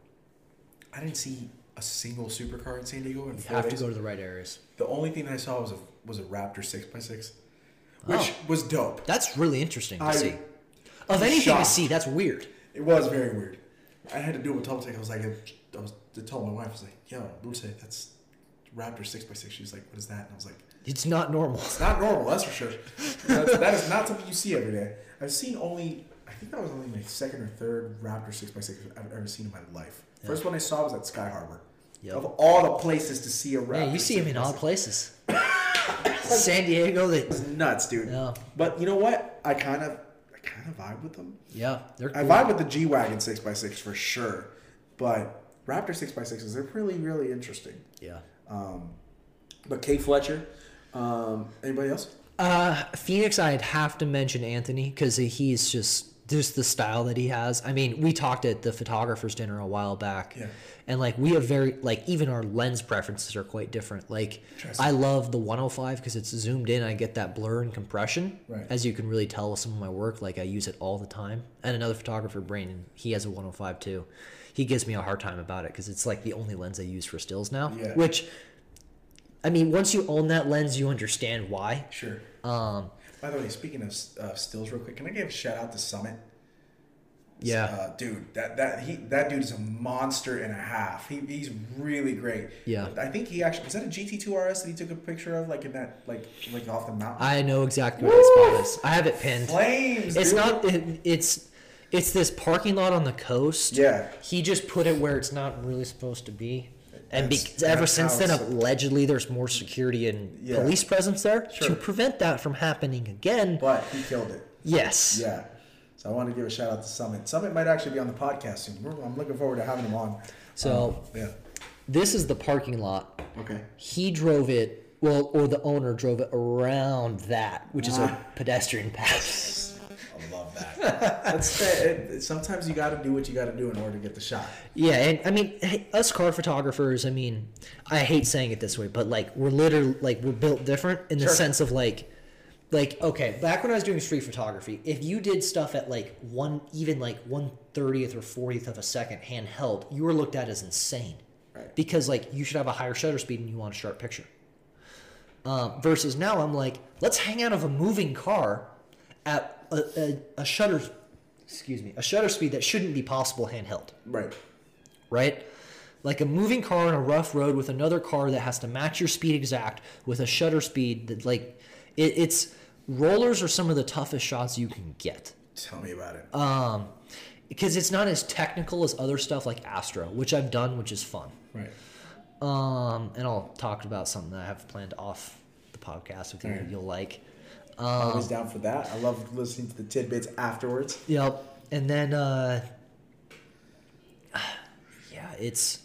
I didn't see a single supercar in San Diego in You have to go to the right areas. The only thing I saw was a was a Raptor six x six, which Oh. was dope. That's really interesting to I- see. Of anything shocked. to see, that's weird. It was very weird. I had to do it with take. I was like, I was to tell my wife, I was like, "Yo, Dulce, that's Raptor six x six. She was like, "What is that?" And I was like, It's not normal. It's not normal, that's for sure. That's, that is not something you see every day. I've seen only, I think that was only my second or third Raptor 6x6 I've ever seen in my life. First one I saw was at Sky Harbor. Yep. Of all the places to see a Raptor. Yeah, you see him in 6x6. places. San Diego, It's nuts, dude. Yeah. But you know what? I kind of, I kind of vibe with them. yeah, they're I vibe with the G Wagon 6x6 for sure. But Raptor 6x6s, they're really, really interesting. Yeah. Um, but Kate Fletcher, um, anybody else? Uh, Phoenix, I'd have to mention Anthony because he's just just the style that he has. I mean, we talked at the photographers dinner a while back, Yeah. and like we have very like even our lens preferences are quite different. Like I love the 105 because it's zoomed in. I get that blur and compression, Right. as you can really tell with some of my work. Like I use it all the time. And another photographer, Brandon, he has a 105 too. He gives me a hard time about it because it's like the only lens I use for stills now, Yeah. which I mean, once you own that lens, you understand why. Sure. Um, By the way, speaking of uh, stills, real quick, can I give a shout out to Summit? yeah. Uh, dude, that that he that dude is a monster and a half. He, he's really great. Yeah. I think he actually was that a GT2 RS that he took a picture of, like in that, like like off the mountain. I know exactly where that spot is. I have it pinned. Flames. It's dude. not. It, it's it's this parking lot on the coast. Yeah. He just put it where it's not really supposed to be. And That's- because ever since then, allegedly, there's more security and Yeah. police presence there Sure. to prevent that from happening again. But he killed it. yes. Yeah. So I want to give a shout out to Summit. Summit might actually be on the podcast soon. I'm looking forward to having him on. So- Um, yeah. This is the parking lot. Okay. He drove it. Well, or the owner drove it around that, which is a Ah. pedestrian path. I that. That's it, it- sometimes you got to do what you got to do in order to get the shot. Yeah, and I mean, us car photographers. I mean, I hate saying it this way, but like we're literally like we're built different in the Sure. sense of like, like okay, back when I was doing street photography, if you did stuff at like one, even like one thirtieth or fortieth of a second handheld, you were looked at as insane, Right. because like you should have a higher shutter speed and you want a sharp picture. Um, versus now, I'm like, let's hang out of a moving car at a, a, a shutter, excuse me, a shutter speed that shouldn't be possible handheld Right. right? Like a moving car on a rough road with another car that has to match your speed exact with a shutter speed that like it, it's rollers are some of the toughest shots you can get. Tell me about it. Um because it's not as technical as other stuff like Astro, which I've done, which is fun. right. Um and I'll talk about something that I have planned off the podcast with you that you'll like. Always down for that. I love listening to the tidbits afterwards. Yep. And then uh yeah, it's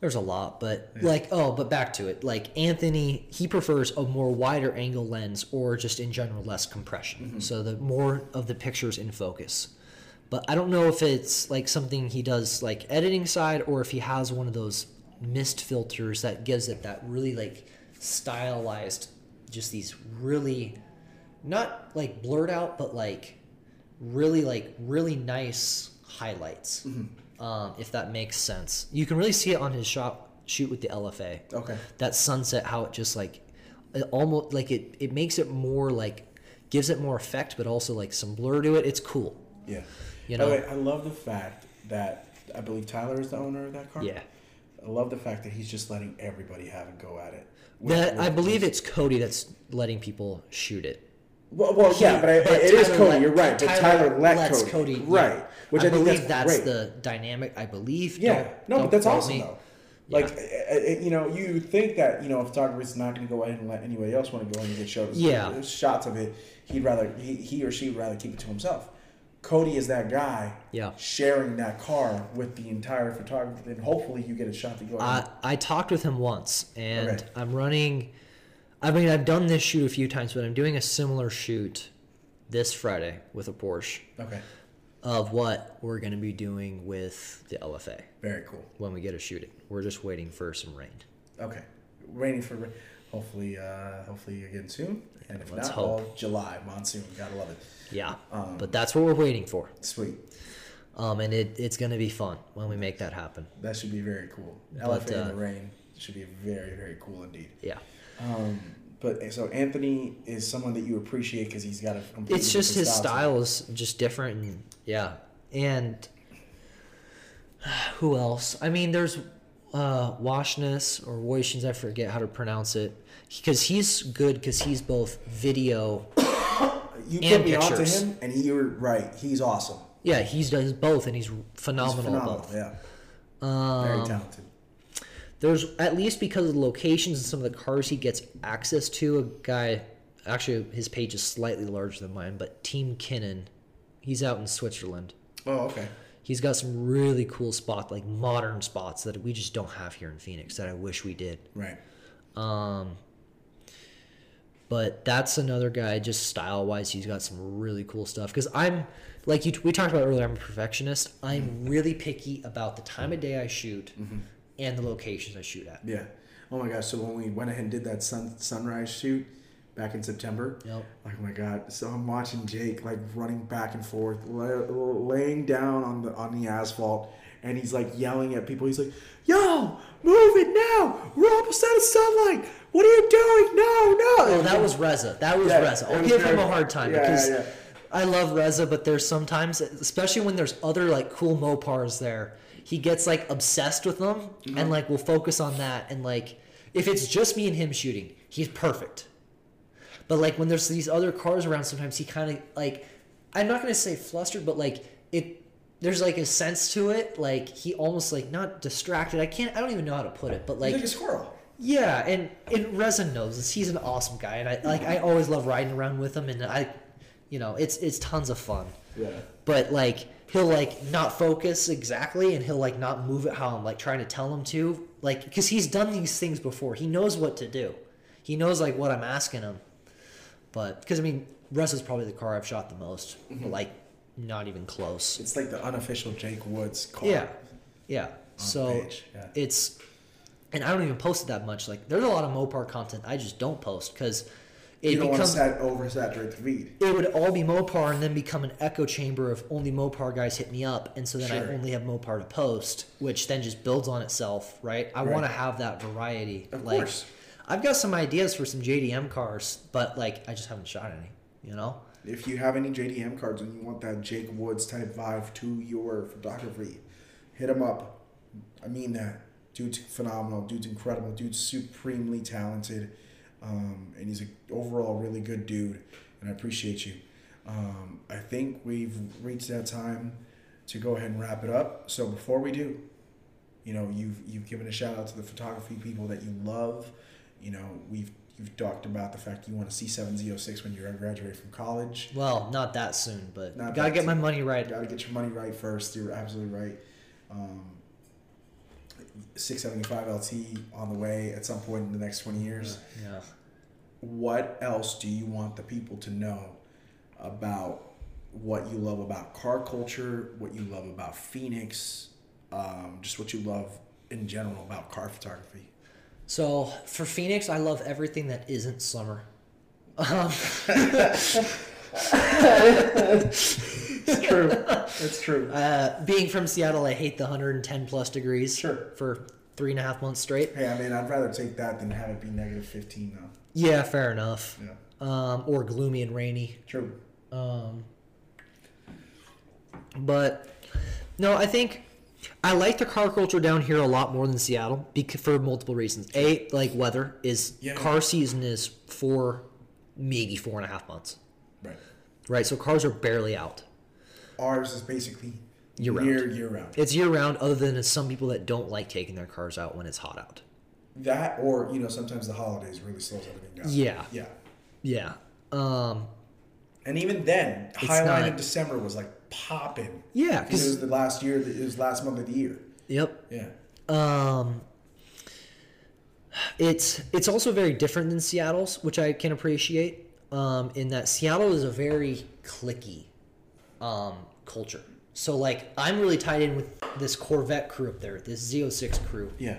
there's a lot, but like oh, but back to it. Like Anthony, he prefers a more wider angle lens or just in general less compression. So the more of the pictures in focus. But I don't know if it's like something he does like editing side or if he has one of those mist filters that gives it that really like stylized just these really not like blurred out but like really like really nice highlights um, if that makes sense you can really see it on his shot shoot with the lfa Okay. that sunset how it just like it almost like it it makes it more like gives it more effect but also like some blur to it it's cool Yeah. You know? way, I love the fact that I believe Tyler is the owner of that car. yeah I love the fact that he's just letting everybody have a go at it. That i believe it's cody that's letting people shoot it Well, well yeah, but, I, But it is Tyler Cody. let- you're right. But Tyler, let lets Cody. yeah. right? Which I, I, think believe that's, that's, the dynamic. I believe. Yeah, Don't- no, don't but that's awesome me. though. Yeah. Like, uh, uh, you know, you think that you know a photographer's not going to go ahead and let anybody else want to go in and get shows, Yeah. shots of it. He'd rather he, he or she would rather keep it to himself. Cody is that guy, Yeah. sharing that car with the entire photographer, and hopefully you get a shot to go. I, I talked with him once, and Okay. I'm running. I mean, I've done this shoot a few times, but I'm doing a similar shoot this Friday with a Porsche okay, of what we're going to be doing with the LFA very cool. when we get to shoot it. We're just waiting for some rain. Okay, waiting for rain. hopefully uh, hopefully again soon, and if Let's not, hope. all July monsoon. Gotta love it. Yeah, Um, but that's what we're waiting for. Sweet. Um, and it, it's going to be fun when we make that happen. That should be very cool. But, LFA in uh, the rain should be very very cool indeed. Yeah. Um, but so Anthony is someone that you appreciate because he's got a. it's just his different style is just different and yeah and who else i mean there's uh washness or Woishins, i forget how to pronounce it because he's good because he's both video You and put me onto pictures. him, and he, you're right. He's awesome. yeah he's does both and he's He's phenomenal, phenomenal. both Yeah, um, very talented. there's at least because of the locations and some of the cars he gets access to a guy actually his page is slightly larger than mine but team kinnan he's out in switzerland Oh, okay. He's got some really cool spots, like modern spots that we just don't have here in Phoenix that I wish we did. Right. Um, but that's another guy, just style wise, he's got some really cool stuff. Because I'm, like you, we talked about earlier, I'm a perfectionist. I'm mm-hmm. really picky about the time of day I shoot mm-hmm. and the locations I shoot at. Yeah. Oh my gosh. So when we went ahead and did that sun sunrise shoot back in September, Yep. like oh my god. So I'm watching Jake like running back and forth, la- laying down on the on the asphalt, and he's like yelling at people. He's like, "Yo, move it now! We're almost out of sunlight. What are you doing? No, no!" Oh, that was Reza. That was Yeah, Reza. I'll give him a hard time yeah, because yeah. I love Reza, but there's sometimes, especially when there's other like cool Mopars there, he gets like obsessed with them Mm-hmm. and like will focus on that. And like, if it's just me and him shooting, he's perfect. But like when there's these other cars around, sometimes he kind of like, I'm not gonna say flustered, but like it. There's like a sense to it, like he almost like not distracted. I can't. I don't even know how to put it, but like like a squirrel. yeah, and and Reza knows this. He's an awesome guy, and I like I always love riding around with him, and I, you know, it's it's tons of fun. Yeah. But like he'll like not focus exactly, and he'll like not move it how I'm like trying to tell him to, like because he's done these things before. He knows what to do. He knows like what I'm asking him. But because I mean, Reza's probably the car I've shot the most, but like not even close. It's like the unofficial Jake Woods car. Yeah, yeah. So yeah. it's, and I don't even post it that much. Like, there's a lot of Mopar content I just don't post because it You don't want to becomes sat- oversaturate the feed. it would all be Mopar and then become an echo chamber of only Mopar guys hit me up, and so then Sure. I only have Mopar to post, which then just builds on itself, right? I Right. want to have that variety. Of like, course. I've got some ideas for some JDM cars, but like I just haven't shot any. You know? If you have any JDM cards and you want that Jake Woods type vibe to your photography, hit him up. I mean that. Dude's phenomenal. Dude's incredible. Dude's supremely talented. Um, and he's an overall really good dude. And I appreciate you. Um, I think we've reached that time to go ahead and wrap it up. So before we do, you know, you've you've given a shout out to the photography people that you love. You know, we've you've talked about the fact you want to see 706 when you graduate from college. Well, not that soon, but Not gotta get my money right. Got to get your money right first. You're absolutely right. Um, 675 LT on the way at some point in the next 20 years. Yeah. What else do you want the people to know about what you love about car culture, what you love about Phoenix, um, just what you love in general about car photography? So for Phoenix, I love everything that isn't summer. Um, It's true. it's true. uh, being from Seattle, I hate the 110 plus degrees Sure. for three and a half months straight. Hey, I mean, I'd rather take that than have it be negative 15, though. Yeah, fair enough. Yeah. Um, or gloomy and rainy. True. Um, but no, I think I like the car culture down here a lot more than Seattle because for multiple reasons. A, like weather is Yeah. car season is four, maybe four and a half months, Right. right? So cars are barely out. Ours is basically year year round. It's year round, other than some people that don't like taking their cars out when it's hot out. That or you know sometimes the holidays really slows everything down. Yeah. Yeah. Yeah. Um, And even then, Highline not- in December was like popping. yeah. Because it was the last year. It was last month of the year. yep. Yeah. Um, it's it's also very different than Seattle's, which I can appreciate. Um, in that Seattle is a very clicky um, culture. So like I'm really tied in with this Corvette crew up there, this Z06 crew. Yeah.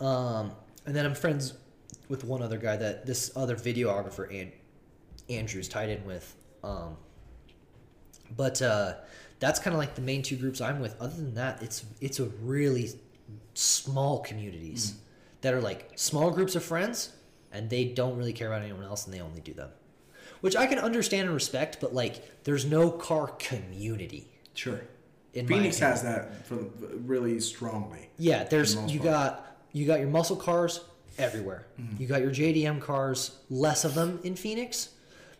Um, and then I'm friends with one other guy that this other videographer and Andrew's tied in with. Um, but uh, that's kind of like the main two groups I'm with. Other than that, it's it's a really small communities that are like small groups of friends, and they don't really care about anyone else, and they only do them, which I can understand and respect. But like, there's no car community. Sure. In Phoenix has that for really strongly. Yeah, there's the you part. got you got your muscle cars everywhere. Mm-hmm. You got your JDM cars, less of them in Phoenix,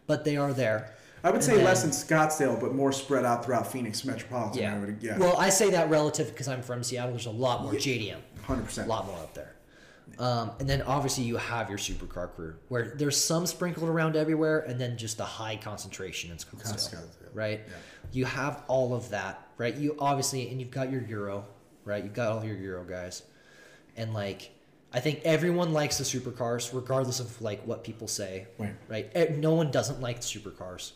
but they are there. I would And say less in Scottsdale, but more spread out throughout Phoenix metropolitan. Yeah. I would, yeah. Well, I say that relative because I'm from Seattle. There's a lot more JDM, hundred percent. a lot more up there. Um, and then obviously you have your supercar crew where there's some sprinkled around everywhere, and then just a high concentration in Scottsdale, right? yeah. You have all of that, right? You obviously, and you've got your Euro, right? You've got all your Euro guys, and like I think everyone likes the supercars, regardless of like what people say, Right. right? No one doesn't like the supercars,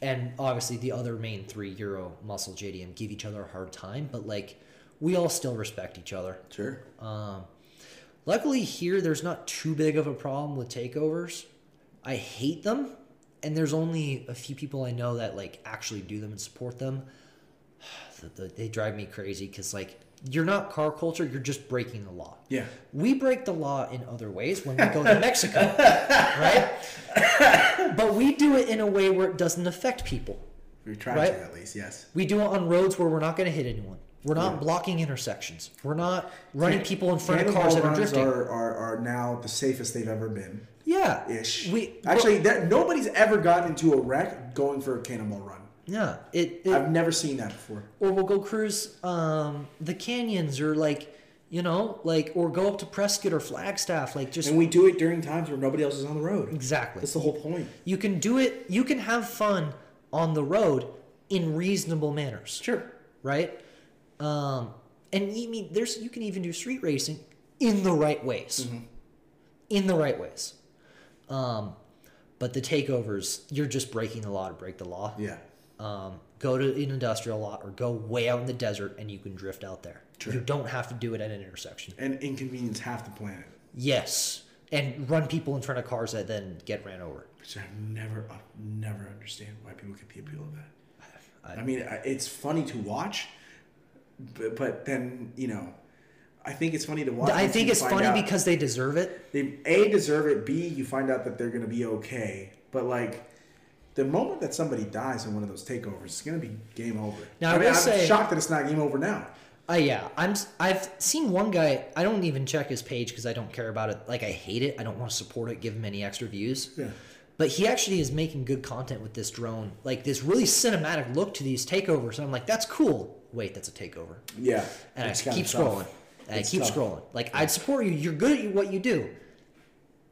and obviously the other main three Euro, Muscle, JDM give each other a hard time, but like we all still respect each other. Sure. Um, luckily here, there's not too big of a problem with takeovers. I hate them, and there's only a few people I know that like actually do them and support them. the- the- they drive me crazy because like you're not car culture, you're just breaking the law. Yeah. We break the law in other ways when we go to Mexico, right? But we do it in a way where it doesn't affect people. We try Right? to at least, yes. We do it on roads where we're not going to hit anyone. We're not blocking intersections. We're not running people in front of cars that are drifting. Are, are, are now the safest they've ever been. yeah, Ish. We actually that nobody's ever gotten into a wreck going for a cannonball run. Yeah. It, it I've never seen that before. or we'll go cruise um, the canyons or like you know like or go up to Prescott or Flagstaff. Like just And we do it during times where nobody else is on the road. exactly. That's the whole point. You can do it. You can have fun on the road in reasonable manners. Sure. right? Um, and you mean there's you can even do street racing in the right ways, in the right ways. Um, but the takeovers, you're just breaking the law to break the law. Yeah. Um, go to an industrial lot or go way out in the desert and you can drift out there. True. You don't have to do it at an intersection. And inconvenience half the planet. Yes, and run people in front of cars that then get ran over. Which I've never, I never understand why people get the appeal of that. I- I mean, it's funny to watch, but, but then you know, I think it's funny to watch. I think it's funny out because they deserve it. they a deserve it. B you find out that they're gonna be okay. But like, the moment that somebody dies in one of those takeovers, it's gonna be game over. Now, I I mean, will I'm say- shocked that it's not game over now. Uh, yeah, I'm. I've seen one guy. I don't even check his page because I don't care about it. Like I hate it. I don't want to support it. Give him any extra views. Yeah. But he actually is making good content with this drone, like this really cinematic look to these takeovers. And I'm like, that's cool. Wait, that's a takeover. Yeah, And I keep scrolling. And I keep tough. scrolling. Like I'd support you. You're good at what you do.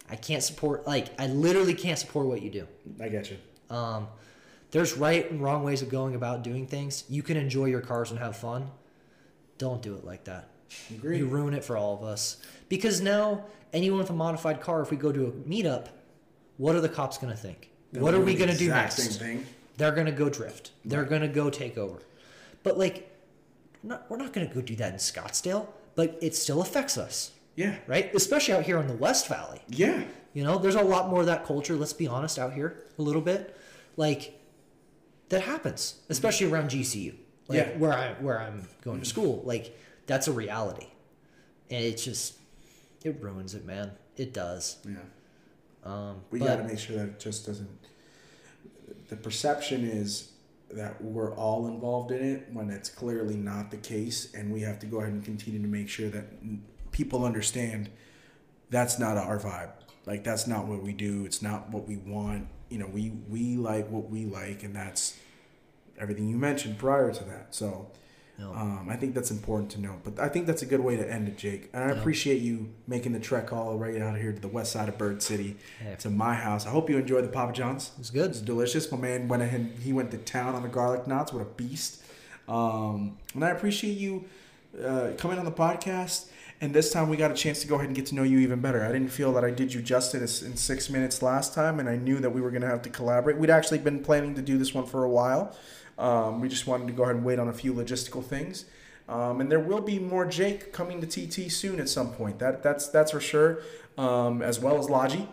I can't support. Like I literally can't support what you do. I get you. Um, there's right and wrong ways of going about doing things. You can enjoy your cars and have fun. Don't do it like that. Agreed. You ruin it for all of us. Because now, anyone with a modified car, if we go to a meetup, what are the cops going to think? They'll what are we going to do next? Same thing. They're going to go drift. They're going to go take over. But, like, not, we're not going to go do that in Scottsdale, but it still affects us, Yeah. right? Especially out here in the West Valley. Yeah. You know, there's a lot more of that culture, let's be honest, out here a little bit. Like that happens, especially around GCU. Like Yeah. where I where I'm going to school. Like that's a reality. And it's just it ruins it, man. It does. Yeah. Um We got to make sure that it just doesn't. The perception is that we're all involved in it when it's clearly not the case, and we have to go ahead and continue to make sure that people understand that's not our vibe. Like that's not what we do. It's not what we want. You know, we we like what we like, and that's everything you mentioned prior to that. So. No. Um, I think that's important to note, but I think that's a good way to end it, Jake. And I Yeah. appreciate you making the trek all right out here to the west side of Bird City, Yeah. to my house. I hope you enjoyed the Papa John's. It's good. It's delicious. My man went ahead. He went to town on the garlic knots. What a beast! Um, and I appreciate you uh, coming on the podcast. And this time we got a chance to go ahead and get to know you even better. I didn't feel that I did you justice in six minutes last time, and I knew that we were going to have to collaborate. We'd actually been planning to do this one for a while. Um, we just wanted to go ahead and wait on a few logistical things. Um, and there will be more Jake coming to TT soon at some point. That that's that's for sure. Um, as well as Logi.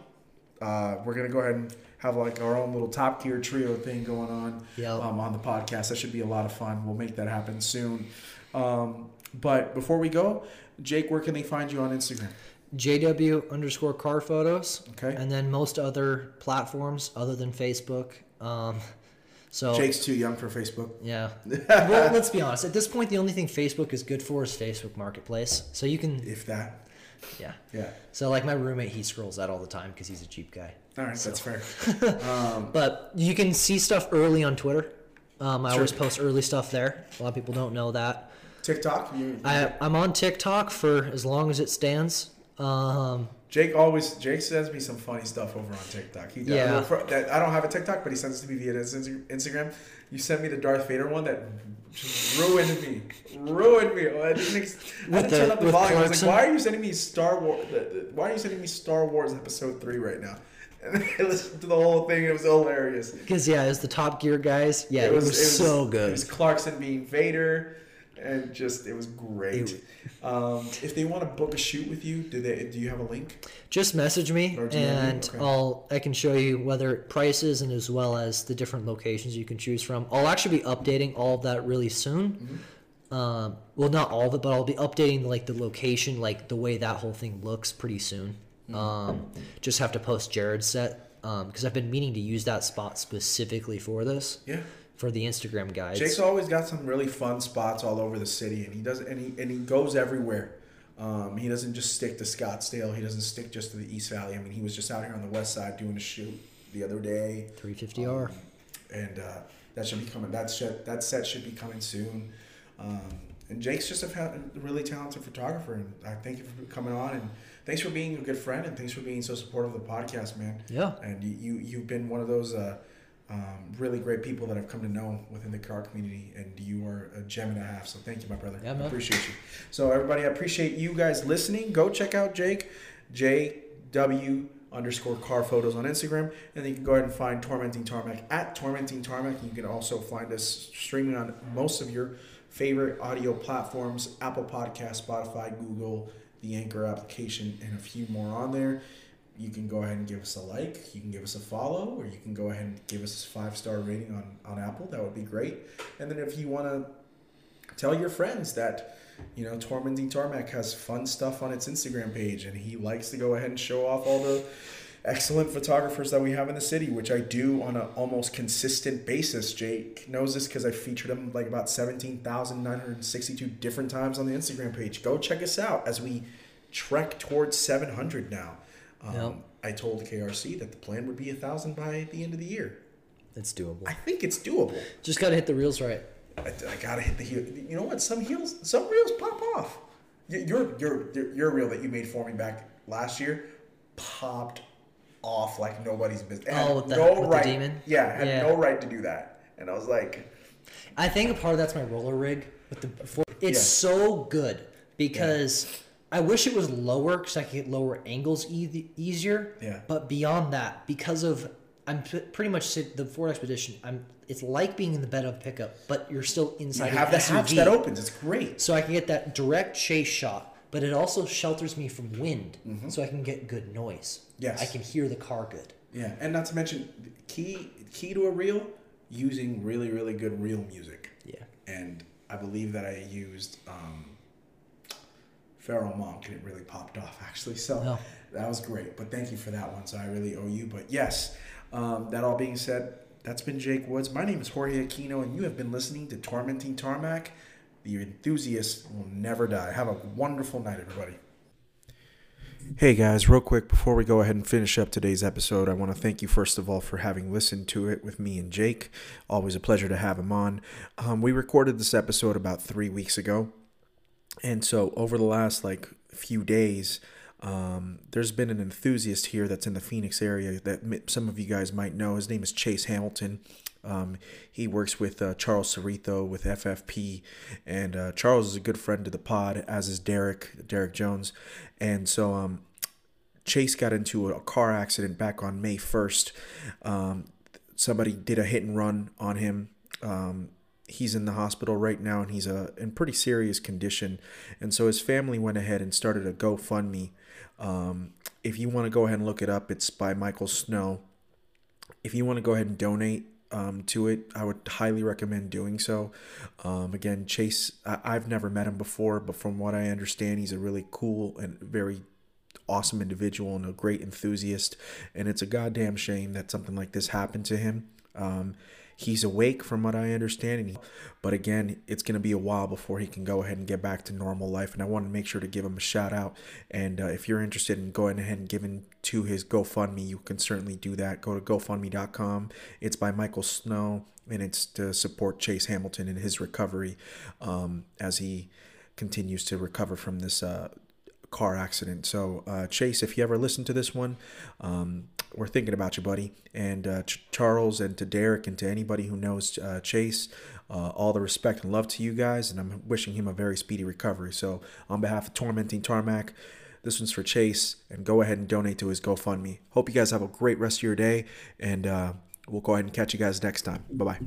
Uh, we're gonna go ahead and have like our own little top gear trio thing going on Yep. um, on the podcast. That should be a lot of fun. We'll make that happen soon. Um, but before we go, Jake, where can they find you on Instagram? JW underscore car photos. Okay. And then most other platforms other than Facebook. Um so Jake's too young for Facebook. Yeah. well, let's be honest. At this point, the only thing Facebook is good for is Facebook Marketplace. So you can, If that. yeah. Yeah. So like my roommate, he scrolls that all the time because he's a cheap guy. All right, So- that's fair. Um, But you can see stuff early on Twitter. Um, I Sure. always post early stuff there. A lot of people don't know that. TikTok. You, I, I'm on TikTok for as long as it stands. Um, Jake always Jake sends me some funny stuff over on TikTok. He does. Yeah. For- that- I don't have a TikTok, but he sends it to me via his Instagram. You sent me the Darth Vader one that just ruined me, ruined me. I didn't, ex- I didn't the- turn up the with volume. I was like, "Why are you sending me Star Wars? Why are you sending me Star Wars Episode Three right now?" And I listened to the whole thing. It was hilarious. Because yeah, it was the Top Gear guys, yeah, it was, so It good. It was Clarkson being Vader. And just it was great. Um, if they want to book a shoot with you, do they? Do you have a link? Just message me, Or DM you? and Okay. I'll I can show you whether prices and as well as the different locations you can choose from. I'll actually be updating all of that really soon. Mm-hmm. Um, well, not all of it, but I'll be updating like the location, like the way that whole thing looks, pretty soon. Mm-hmm. Um, just have to post Jared's set because I've been meaning to use that spot specifically for this Yeah. For the Instagram guys. Jake's always got some really fun spots all over the city, and he does, and he and he goes everywhere. Um, he doesn't just stick to Scottsdale. He doesn't stick just to the East Valley. I mean, he was just out here on the West Side doing a shoot the other day. 350R. and uh, that should be coming. That set that set should be coming soon. Um, and Jake's just a really talented photographer, and I thank you for coming on, and thanks for being a good friend, and thanks for being so supportive of the podcast, man. Yeah. And you you you've been one of those uh, um, really great people that I've come to know within the car community, and you are a gem and a half. So thank you, my brother. Yeah, I appreciate you. So everybody, I appreciate you guys listening. Go check out Jake, J W underscore car photos on Instagram, and then you can go ahead and find Tormenting Tarmac at Tormenting Tarmac. You can also find us streaming on most of your favorite audio platforms: Apple Podcast, Spotify, Google, the Anchor application, and a few more on there. You can go ahead and give us a like. You can give us a follow, or you can go ahead and give us a five star rating on on Apple. That would be great. And then if you want to tell your friends that you know tormenting tarmac has fun stuff on its instagram page and he likes to go ahead and show off all the excellent photographers that we have in the city which i do on an almost consistent basis jake knows this because i featured him like about 17962 different times on the instagram page go check us out as we trek towards 700 now um, Yep. i told krc that the plan would be a thousand by the end of the year It's doable. i think it's doable Just got to hit the reels right. I, I gotta hit the heel. You know what? Some heels, some reels pop off. Your your your reel that you made for me back last year popped off like nobody's business. Oh, with the- no with the right. demon? Yeah, had Yeah. no right to do that. And I was like, I think a part of that's my roller rig with the. It's Yeah. so good because I wish it was lower because I could get lower angles e- easier. Yeah. But beyond that, because of I'm p- pretty much sit, the Ford Expedition. I'm. It's like being in the bed of a pickup, but you're still you inside have an the hatch that opens. It's great. so I can get that direct chase shot, but it also shelters me from wind, so I can get good noise. Mm-hmm. Yes. I can hear the car good. Yeah, and not to mention key key to a reel using really really good reel music. Yeah. and I believe that I used um, Pharaoh Monk, and it really popped off actually. So No. that was great. But thank you for that one. So I really owe you. But yes, um, that all being said, that's been Jake Woods. My name is Jorge Aquino, and you have been listening to Tormenting Tarmac. The enthusiast will never die. Have a wonderful night, everybody. Hey guys, real quick before we go ahead and finish up today's episode, I want to thank you first of all for having listened to it with me and Jake. Always a pleasure to have him on. Um, we recorded this episode about three weeks ago, and so over the last like few days, um, there's been an enthusiast here that's in the Phoenix area that some of you guys might know. His name is Chase Hamilton. Um, he works with uh, Charles Cerrito with FFP, and uh, Charles is a good friend to the pod, as is Derek, Derek Jones. And so um, Chase got into a car accident back on May 1st. Um, somebody did a hit and run on him. Um, he's in the hospital right now and he's uh, in pretty serious condition. And so his family went ahead and started a GoFundMe. Um, if you want to go ahead and look it up, it's by Michael Snow. If you want to go ahead and donate um, to it, I would highly recommend doing so. Um, again, Chase, I- I've never met him before, but from what I understand, he's a really cool and very awesome individual and a great enthusiast. And it's a goddamn shame that something like this happened to him. Um, he's awake from what I understand, and he, but again, it's going to be a while before he can go ahead and get back to normal life. And I want to make sure to give him a shout out. And uh, if you're interested in going ahead and giving to his GoFundMe, you can certainly do that. Go to GoFundMe.com. It's by Michael Snow, and it's to support Chase Hamilton in his recovery um, as he continues to recover from this uh, car accident. So, uh, Chase, if you ever listen to this one, um, we're thinking about you, buddy. And uh, Ch- Charles and to Derek and to anybody who knows uh, Chase, uh, all the respect and love to you guys. And I'm wishing him a very speedy recovery. So, on behalf of Tormenting Tarmac, this one's for Chase. And go ahead and donate to his GoFundMe. Hope you guys have a great rest of your day. And uh, we'll go ahead and catch you guys next time. Bye bye.